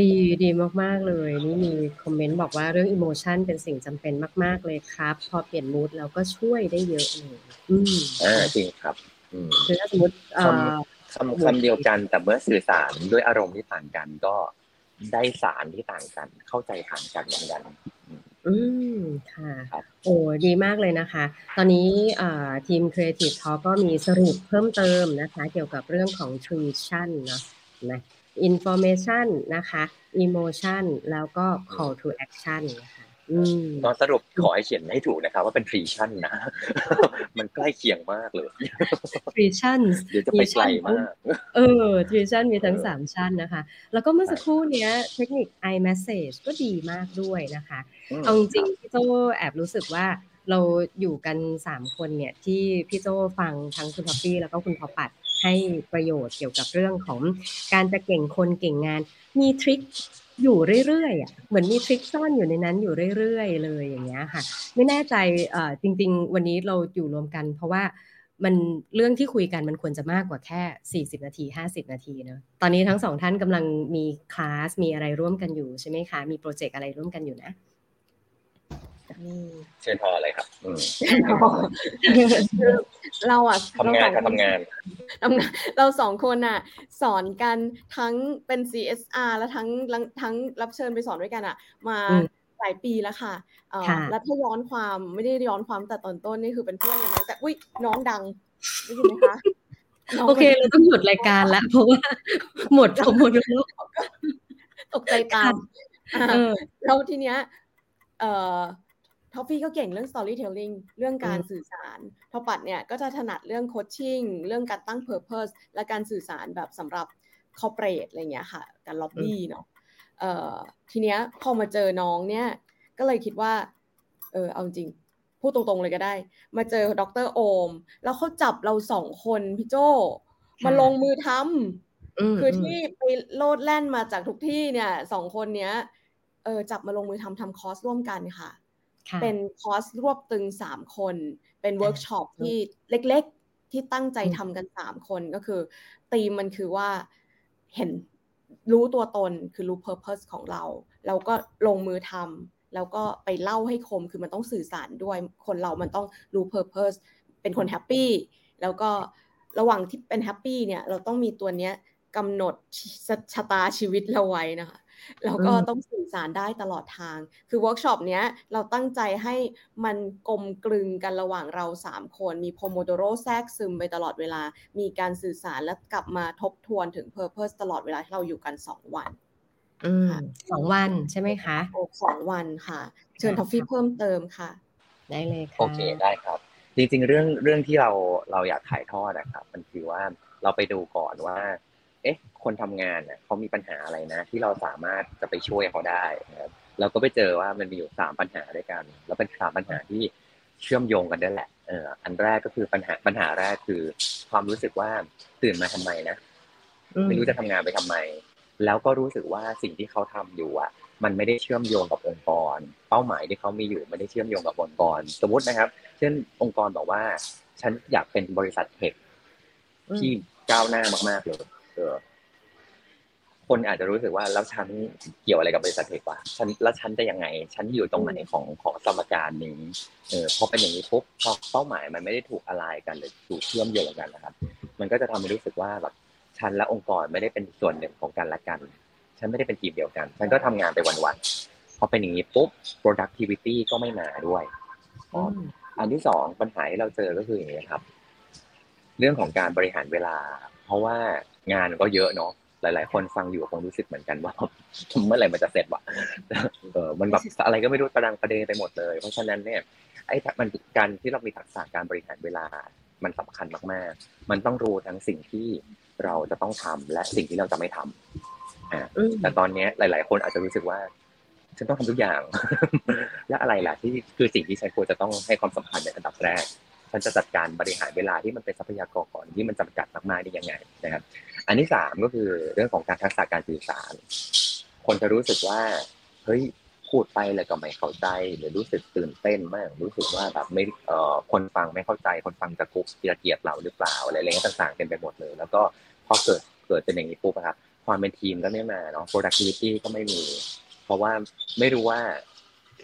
ดีดีมาก ๆ เลย นี่มีคอมเมนต์บอกว่าเรื่องอิโมชันเป็นสิ่งจำเป็นมาก ๆ เลยครับ พอเปลี่ยนมูดแล้วก็ช่วยได้เยอะเลยอืมอ่าจริงครับอืมคือถ้าสมมติคำคำเดียวกันแต่เมื่อสื่อสารด้วยอารมณ์ที่ต่างกันก็ได้สารที่ต่างกัน เข้าใจต่างกันเหมือนกัน อืม ค่ะโอ้ ดีมากเลยนะคะ ตอนนี้ทีม Creative Talk ก็มีสรุปเพิ่มเติมนะคะ เกี่ยวกับเรื่องของ tuition เนาะนะ information นะคะ emotion แล้วก็ call to action นะคะ ตอนสรุปขอให้เขียนให้ถูกนะครับ ว่าเป็น t r i t i o n นะ มันใกล้เคียงมากเลย t r i t i o n เดี๋ยวจะไปไกลมากเออ t r i t i o n มีทั้งสามชั้นนะคะ แล้วก็เมื่อสักครู่เนี้ยเทคนิค iMessage ก็ดีมากด้วยนะคะ เอาจริงพี่โจแอบรู้สึกว่าเราอยู่กันสามคนเนี่ยที่พี่โจฟังทั้งคุณพัฟฟี่แล้วก็คุณพอปัดให้ประโยชน์เกี่ยวกับเรื่องของการจะเก่งคนเก่งงาน มีทริค อยู่เรื่อยๆอะเหมือนมีทริคซ่อนอยู่ในนั้นอยู่เรื่อยๆ เลยอย่างเงี้ยค่ะ ไม่แน่ใจจริง ๆ วันนี้เราอยู่รวมกัน เพราะว่ามันเรื่องที่คุยกันมันควรจะมากกว่าแค่ 40 นาที 50 นาทีเนาะตอนนี้ทั้งสองท่านกำลังมีคลาสมีอะไรร่วมกันอยู่ใช่ไหมคะ มีโปรเจกต์อะไรร่วมกันอยู่นะ เชิญพออะไรครับเราอะทำงานการทำงานทำงานเราสองคนอะ สอนกันทั้งเป็น CSR แล้วทั้งทั้งรับเชิญไปสอนด้วยกันอะ มาหลายปีแล้วค่ะแล้วถ้าย้อนความไม่ได้ย้อนความแต่ตอนต้นนี่คือเป็นเพื่อนกันนะแต่อุ้ยน้องดังได้ยินไหมคะโอเคเราต้องหยุดรายการแล้วเพราะว่าหมดหมดแล้วตกใจตามแล้วทีเนี้ย เอ่อ ท็อฟฟี่ก็เก่งเรื่อง storytelling เรื่องการสื่อสารทอปัดเนี่ยก็จะถนัดเรื่อง coaching เรื่องการตั้ง purpose และการสื่อสารแบบสำหรับ corporate อะไรเงี้ยค่ะ การล็อบบี้เนาะเอ่อทีเนี้ยพอมาเจอน้องเนี่ย ก็เลยคิดว่า เออเอาจริง พูดตรงๆเลยก็ได้ มาเจอดรโอม แล้วเขาจับเราสองคนพี่โจมาลงมือทำคือที่ไปโลดแล่นมาจากทุกที่เนี่ยสองคนเนี้ยเออจับมาลงมือทำทำคอร์สร่วมกันค่ะ เป็นคอร์สรวบตึงสามคน เป็นเวิร์กช็อปที่เล็กๆ ที่ตั้งใจทำกันสามคนก็คือธีมมันคือว่าเห็นรู้ตัวตนคือรู้ purpose ของเราแล้วก็ลงมือทำแล้วก็ไปเล่าให้คมคือมันต้องสื่อสารด้วยคนเรามันต้องรู้ purpose เป็นคน happy แล้วก็ระหว่างที่เป็น happy เนี่ยเราต้องมีตัวเนี้ยกำหนดชะตาชีวิตเราไว้นะคะ แล้วก็ต้องสื่อสารได้ตลอดทาง คือเวิร์กช็อปเนี้ยเราตั้งใจให้มันกลมกลึงกันระหว่างเราสามคน มี Pomodoro แทรกซึมไปตลอดเวลา มีการสื่อสารและกลับมาทบทวนถึง purpose ตลอดเวลาที่เราอยู่กันสองวันสองวันใช่ไหมคะสองวันค่ะ เชิญทอฟฟี่เพิ่มเติมค่ะ ได้เลยค่ะ โอเคได้ครับ จริงๆ เรื่องเรื่องที่เราเราอยากถ่ายทอดนะครับ มันคือว่าเราไปดูก่อนว่า เอ๊ะ คนทำงานเนี่ยเขามีปัญหาอะไรนะ ที่เราสามารถจะไปช่วยเขาได้นะครับเราก็ไปเจอว่ามันมีอยู่สามปัญหาด้วยกัน แล้วเป็นสามปัญหาที่เชื่อมโยงกันได้แหละเอออันแรกก็คือปัญหาปัญหาแรกคือ ความรู้สึกว่าตื่นมาทำไมนะไม่รู้จะทำงานไปทำไม แล้วก็รู้สึกว่าสิ่งที่เขาทำอยู่อะ มันไม่ได้เชื่อมโยงกับองค์กร เป้าหมายที่เขามีอยู่ไม่ได้เชื่อมโยงกับองค์กร สมมตินะครับ เช่นองค์กรบอกว่า ฉันอยากเป็นบริษัทเทคที่ก้าวหน้ามากๆเลยเออ คนอาจจะรู้สึกว่าแล้วฉันเกี่ยวอะไรกับบริษัทเทควะฉันแล้วฉันจะยังไง ฉันอยู่ตรงไหนของของสมการนี้เออพอเป็นอย่างนี้ปุ๊บพอเป้าหมายมันไม่ได้ถูกอะไรกันหรือถูกเชื่อมโยงกันนะครับ มันก็จะทำให้รู้สึกว่าแบบฉันและองค์กรไม่ได้เป็นส่วนหนึ่งของกันและกัน ฉันไม่ได้เป็นทีมเดียวกัน ฉันก็ทำงานไปวันๆพอเป็นอย่างนี้ปุ๊บ productivity ก็ไม่มาด้วยอันที่สองปัญหาที่เราเจอก็คืออย่างนี้ครับ เรื่องของการบริหารเวลา เพราะว่างานก็เยอะเนาะ หลาย ๆ คนฟังอยู่คงรู้สึกเหมือนกันว่าเมื่อไหร่มันจะเสร็จวะเออมันแบบอะไรก็ไม่รู้ประดังประเดไปหมดเลย เพราะฉะนั้นเนี่ยไอ้มันการที่เรามีทักษะการบริหารเวลามันสำคัญมาก ๆ มันต้องรู้ทั้งสิ่งที่เราจะต้องทำและสิ่งที่เราจะไม่ทำอ่าแต่ตอนนี้หลาย ๆ คนอาจจะรู้สึกว่า ฉันต้องทำทุกอย่าง และอะไรล่ะที่คือสิ่งที่ฉันควรจะต้องให้ความสำคัญในอันดับแรก ฉันจะจัดการบริหารเวลาที่มันเป็นทรัพยากรก่อนที่มันจำกัดมากๆได้ยังไงนะครับ อันที่สามก็คือเรื่องของการทักษะการสื่อสาร คนจะรู้สึกว่าเฮ้ยพูดไปเลยก็ไม่เข้าใจ หรือรู้สึกตื่นเต้นมาก รู้สึกว่าแบบไม่เอ่อคนฟังไม่เข้าใจ คนฟังจะกุกเกลียดเราหรือเปล่าอะไรอะไรต่างๆเป็นไปหมดเลย แล้วก็พอเกิดเกิดเป็นอย่างนี้ปุ๊บครับความเป็นทีมก็ไม่มาเนาะ productivity ก็ไม่มี เพราะว่าไม่รู้ว่า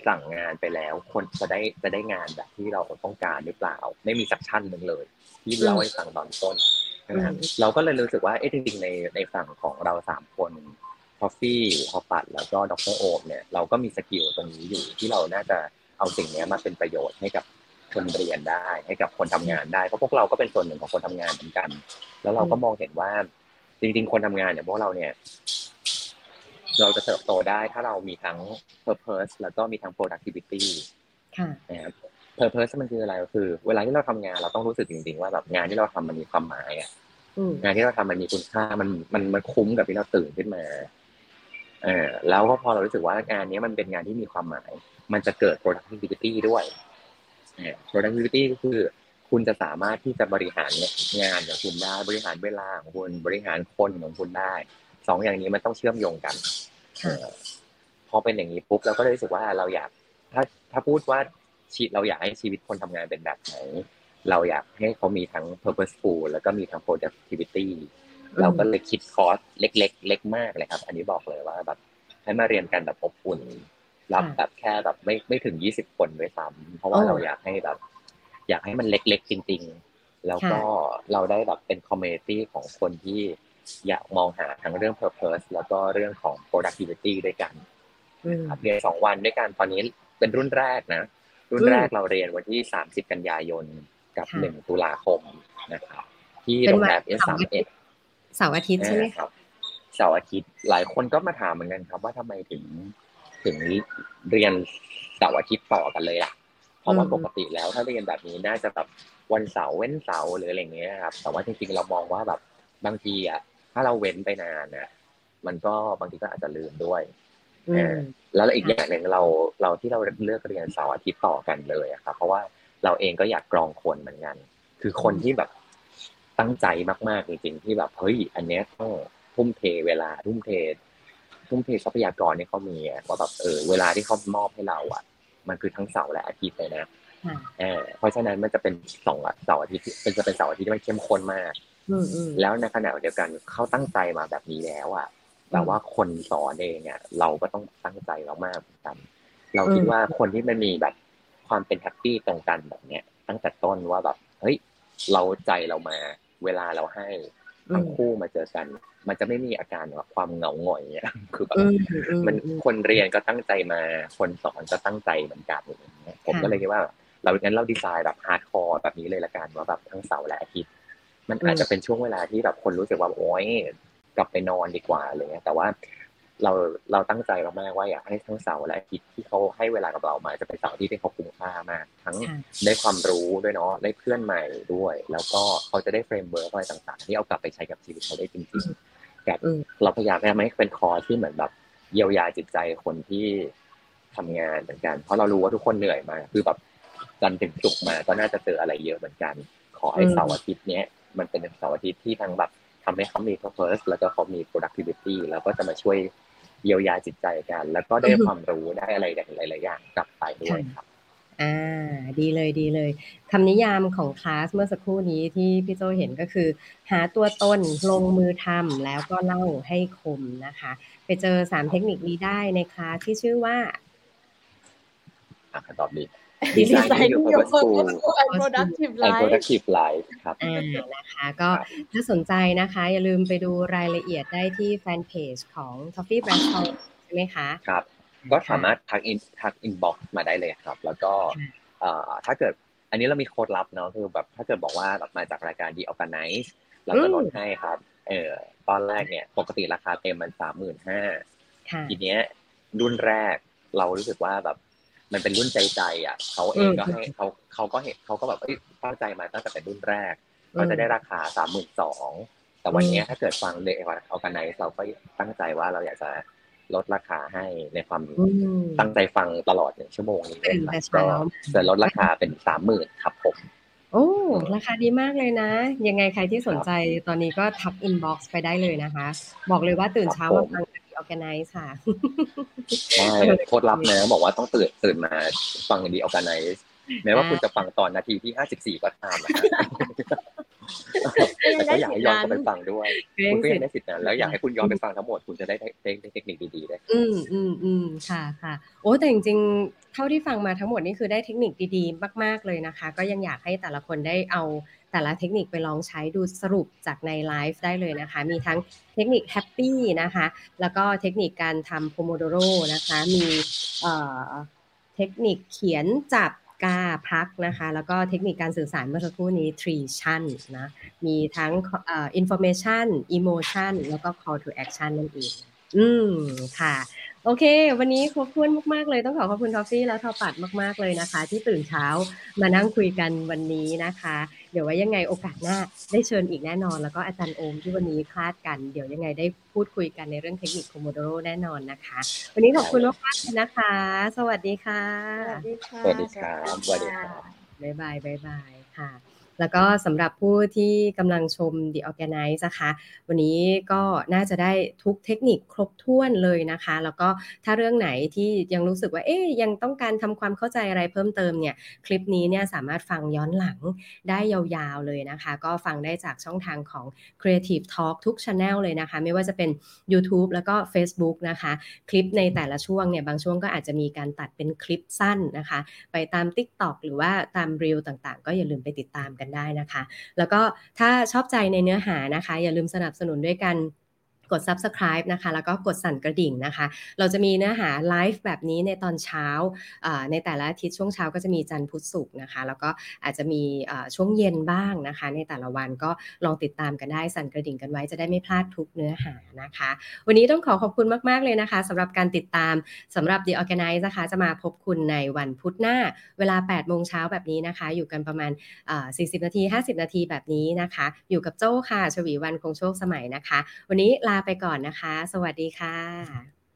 สั่งงานไปแล้ว คนจะได้จะได้งานแบบที่เราต้องการหรือเปล่า ไม่มีสักชั้นหนึ่งเลยที่เราให้ฟังตอนต้นนะเราก็เลยรู้สึกว่าเอ๊ะจริงๆในในฝั่งของเราสามคนทอฟฟี่ฮอปัดแล้วก็ดรโอมเนี่ยเราก็มี skill ตรงนี้อยู่ที่เราน่าจะเอาสิ่งนี้มาเป็นประโยชน์ให้กับคนเรียนได้ ให้กับคนทำงานได้เพราะพวกเราก็เป็นส่วนหนึ่งของคนทำงานเหมือนกัน แล้วเราก็มองเห็นว่าจริง ๆ คนทำงานเนี่ยพวกเราเนี่ย เราจะเติบโตได้ถ้าเรามีทั้ง purpose แล้วก็มีทั้ง productivity นะครับ purpose มันคืออะไรก็คือ เวลาที่เราทำงานเราต้องรู้สึกจริงๆว่าแบบงานที่เราทำมันมีความหมายอะงานที่เราทำมันมีคุณค่ามันมันมันคุ้มกับที่เราตื่นขึ้นมาเออแล้วก็พอเรารู้สึกว่างานนี้มันเป็นงานที่มีความหมาย มันจะเกิด productivity ด้วย productivity ก็คือคุณจะสามารถที่จะบริหารงานของคุณได้ บริหารเวลาของคุณบริหารคนของคุณได้ สองอย่างนี้มันต้องเชื่อมโยงกันพอเป็นอย่างนี้ปุ๊บเราก็เลยรู้สึกว่าเราอยาก ถ้าถ้าพูดว่าชีวิตเราอยากให้ชีวิตคนทำงานเป็นแบบไหน เราอยากให้เขามีทั้ง purposeful แล้วก็มีทั้ง productivity เราก็เลยคิดคอร์สเล็ก ๆ เล็กมากเลยครับ อันนี้บอกเลยว่าแบบให้มาเรียนกันแบบอบอุ่นรับแบบแค่แบบไม่ไม่ถึงยี่สิบคนด้วยซ้ำเพราะว่าเราอยากให้แบบ อยากให้มันเล็กๆจริง ๆ แล้วก็เราได้แบบเป็น community ของคนที่ อยากมองหาทั้งเรื่อง purpose แล้วก็เรื่องของ productivity ด้วยกันครับเรียนสองวันด้วยกันตอนนี้เป็นรุ่นแรกนะ รุ่นแรกเราเรียนวันที่สามสิบกันยายนกับหนึ่งตุลาคมนะครับที่โรงแรมเอสสามเอ็ดเสาร์อาทิตย์ใช่ไหมครับเสาร์อาทิตย์หลายคนก็มาถามเหมือนกันครับ ว่าทำไมถึงถึงเรียนเสาร์อาทิตย์ต่อกันเลยอะเพราะว่าปกติแล้วถ้าเรียนแบบนี้น่าจะแบบวันเสาร์เว้นเสาร์หรืออะไรเงี้ยครับแต่ว่าจริงๆเรามองว่าแบบบางทีอะ ถ้าเราเว้นไปนานเนี่ยมันก็บางทีก็อาจจะลืมด้วยแล้วอีกอย่างหนึ่งเราเราที่เราเลือกเรียนเสาร์อาทิตย์ต่อกันเลยอะครับเพราะว่าเราเองก็อยากกรองคนเหมือนกัน คือคนที่แบบตั้งใจมากๆจริงๆที่แบบเฮ้ยอันเนี้ยต้องทุ่มเทเวลาทุ่มเททุ่มเททรัพยากรที่เขามีว่าแบบเออเวลาที่เขามอบให้เราอะ มันคือทั้งเสาร์และอาทิตย์เลยนะเพราะฉะนั้นมันจะเป็นสองเสาร์อาทิตย์เป็นจะเป็นเสาร์อาทิตย์ที่มันเข้มข้นมาก แล้วในขณะเดียวกันเขาตั้งใจมาแบบนี้แล้วอะแต่ว่าคนสอนเองเนี่ยเราก็ต้องตั้งใจเรามากเหมือนกันเราคิดว่าคนที่มันมีแบบความเป็น happy ตรงกันแบบเนี้ยตั้งแต่ต้นว่าแบบเฮ้ยเราใจเรามา เวลาเราให้ทั้งคู่มาเจอกัน มันจะไม่มีอาการแบบความเหงาหงอยเนี่ยคือแบบอืมอืมมันอืมคนเรียนก็ตั้งใจมา คนสอนก็ตั้งใจเหมือนกันอย่างเงี้ยผมค่ะก็เลยคิดว่า เรางั้นเราดีไซน์แบบ hardcore แบบนี้เลยละกันว่าแบบทั้งเสาร์และอาทิตย์ มันอาจจะเป็นช่วงเวลาที่แบบคนรู้สึกว่าโอ๊ยกลับไปนอนดีกว่าอะไรเงี้ย แต่ว่าเราเราตั้งใจมากๆว่าอยากให้ทั้งเสาร์และอาทิตย์ที่เขาให้เวลากับเรามาจะเป็นเสาร์อาทิตย์ที่เขาคุ้มค่ามาก ทั้งค่ะได้ความรู้ด้วยเนาะได้เพื่อนใหม่ด้วย แล้วก็เขาจะได้ framework อะไรต่างๆ ที่เอากลับไปใช้กับชีวิตเขาได้จริงๆแบบอืมเราพยายามให้มันเป็นคอร์สที่เหมือนแบบเยียวยาจิตใจคนที่ทำงานเหมือนกัน เพราะเรารู้ว่าทุกคนเหนื่อยมา คือแบบจันทร์ถึงศุกร์มาก็น่าจะเจออะไรเยอะเหมือนกัน ขอให้อืมเสาร์อาทิตย์เนี้ย มันเป็นเสาร์อาทิตย์ที่ทั้งแบบทำให้เขามี purpose แล้วก็เขามี productivity แล้วก็จะมาช่วยเยียวยาจิตใจกัน แล้วก็ได้ความรู้ได้อะไรหลายๆอย่างกลับไปด้วยครับอ่าดีเลยดีเลยคำนิยามของคลาสเมื่อสักครู่นี้ที่พี่โจเห็นก็คือ หาตัวตนลงมือทำแล้วก็เล่าให้คมนะคะ ไปเจอสามเทคนิคนี้ได้ในคลาสที่ชื่อว่าอะตอบดี Designing your your purposeful purposeful and productive and life productive life ครับอ่านะคะก็ครับถ้าสนใจนะคะ อย่าลืมไปดูรายละเอียดได้ที่แฟนเพจของ Toffee Bradshaw ใช่ไหมคะ ครับ ก็สามารถทักอินทัก inbox มาได้เลยครับ แล้วก็ค่ะเอ่อถ้าเกิดอันนี้เรามีโค้ดลับเนาะคือแบบถ้าเกิดบอกว่าแบบมาจากรายการ The Organize เราจะลดให้ครับเออตอนแรกเนี่ย ปกติราคาเต็มมันสามหมื่นห้าค่ะทีเนี้ยรุ่นแรกเรารู้สึกว่าแบบ มันเป็นรุ่นใจใจอะเขาเองก็ให้เขาเขาก็เห็นเขาก็แบบเอ้ยตั้งใจมาตั้งแต่เป็นรุ่นแรกก็จะได้ราคาสามหมื่นสองแต่วันเนี้ยถ้าเกิดฟังเดอเอากันไนเราก็ตั้งใจว่าเราอยากจะลดราคาให้ในความอืมตั้งใจฟังตลอดหนึ่งชั่วโมงนี้ตื่นนะแต่ครับเช้าก็จะลดราคาเป็นสามหมื่นครับผมโอ้ราคาดีมากเลยนะ ยังไงใครที่สนใจตอนนี้ก็ทักอินบ็อกซ์ไปได้เลยนะคะ บอกเลยว่าตื่นเช้าครัมาบผ มฟังกับ Organize ค่ะใช่โคตรลับนะบอกว่าต้องตื่นตื่นมาฟังดีออ g a ไนซ์แม้ว่าคุณจะฟังตอนนาทีที่ห้าสิบสี่ก็ตามนะ แต่ก็อยากให้ย้อนกลับไปฟังด้วยคุณก็ยังได้สิทธิ์นั้นแล้วอยากให้คุณย้อนไปฟังทั้งหมดคุณจะได้ได้เทคนิคดีๆด้วยอืมอืมอืมค่ะค่ะ โอ้แต่จริงๆ เท่าที่ฟังมาทั้งหมดนี่คือได้เทคนิคดีๆ มาก ๆเลยนะคะ ก็ยังอยากให้แต่ละคนได้เอาแต่ละเทคนิคไปลองใช้ดูสรุปจากในไลฟ์ได้เลยนะคะ มีทั้งเทคนิค happy นะคะ แล้วก็เทคนิคการทำ Pomodoro นะคะ มีเอ่อเทคนิคเขียนจับ กาพักนะคะ แล้วก็เทคนิคการสื่อสารเมื่อสักครู่นี้ three ชั่นนะ มีทั้งเอ่อ information emotion แล้วก็ call to action นั่นเอง อืม ค่ะ โอเค วันนี้ครบถ้วนมากๆเลย ต้องขอขอบคุณทอฟฟี่และทอปัดมากๆเลยนะคะ ที่ตื่นเช้ามานั่งคุยกันวันนี้นะคะ เดี๋ยวไว้ยังไงโอกาสหน้าได้เชิญอีกแน่นอน แล้วก็อาจารย์โอมที่วันนี้คลาดกัน เดี๋ยวยังไงได้พูดคุยกันในเรื่องเทคนิคโคโมโดโรแน่นอนนะคะ วันนี้ขอบคุณมากๆเลยนะคะ สวัสดีค่ะ สวัสดีค่ะ สวัสดีครับสวัสดีครับบ๊ายบายบ๊ายบายค่ะ แล้วก็สำหรับผู้ที่กำลังชม The Organize นะคะวันนี้ก็น่าจะได้ทุกเทคนิคครบถ้วนเลยนะคะ แล้วก็ถ้าเรื่องไหนที่ยังรู้สึกว่าเอ๊ยยังต้องการทำความเข้าใจอะไรเพิ่มเติมเนี่ยคลิปนี้เนี่ยสามารถฟังย้อนหลังได้ยาวๆเลยนะคะ ก็ฟังได้จากช่องทางของ Creative Talk ทุก Channel เลยนะคะ ไม่ว่าจะเป็น YouTube แล้วก็ Facebook นะคะ คลิปในแต่ละช่วงเนี่ยบางช่วงก็อาจจะมีการตัดเป็นคลิปสั้นนะคะ ไปตาม TikTok หรือว่าตาม Reel ต่างๆ ก็อย่าลืมไปติดตามกันได้นะคะ แล้วก็ถ้าชอบใจในเนื้อหานะคะ อย่าลืมสนับสนุนด้วยกัน กด subscribe นะคะ แล้วก็กดสั่นกระดิ่งนะคะ เราจะมีเนื้อหาไลฟ์แบบนี้ในตอนเช้า ในแต่ละอาทิตย์ช่วงเช้าก็จะมีจันทร์พุธศุกร์นะคะ แล้วก็อาจจะมีช่วงเย็นบ้างนะคะ ในแต่ละวันก็ลองติดตามกันได้สั่นกระดิ่งกันไว้จะได้ไม่พลาดทุกเนื้อหานะคะ วันนี้ต้องขอขอบคุณมาก ๆ เลยนะคะสำหรับการติดตามสำหรับ The Organize นะคะ จะมาพบคุณในวันพุธหน้า เวลา 8 โมงเช้าแบบนี้นะคะ อยู่กันประมาณ 40 นาที 50 นาทีแบบนี้นะคะ อยู่กับโจ้ค่ะชวีวันคงโชคสมัยนะคะ วันนี้ลาลาไปก่อนนะคะ สวัสดีค่ะ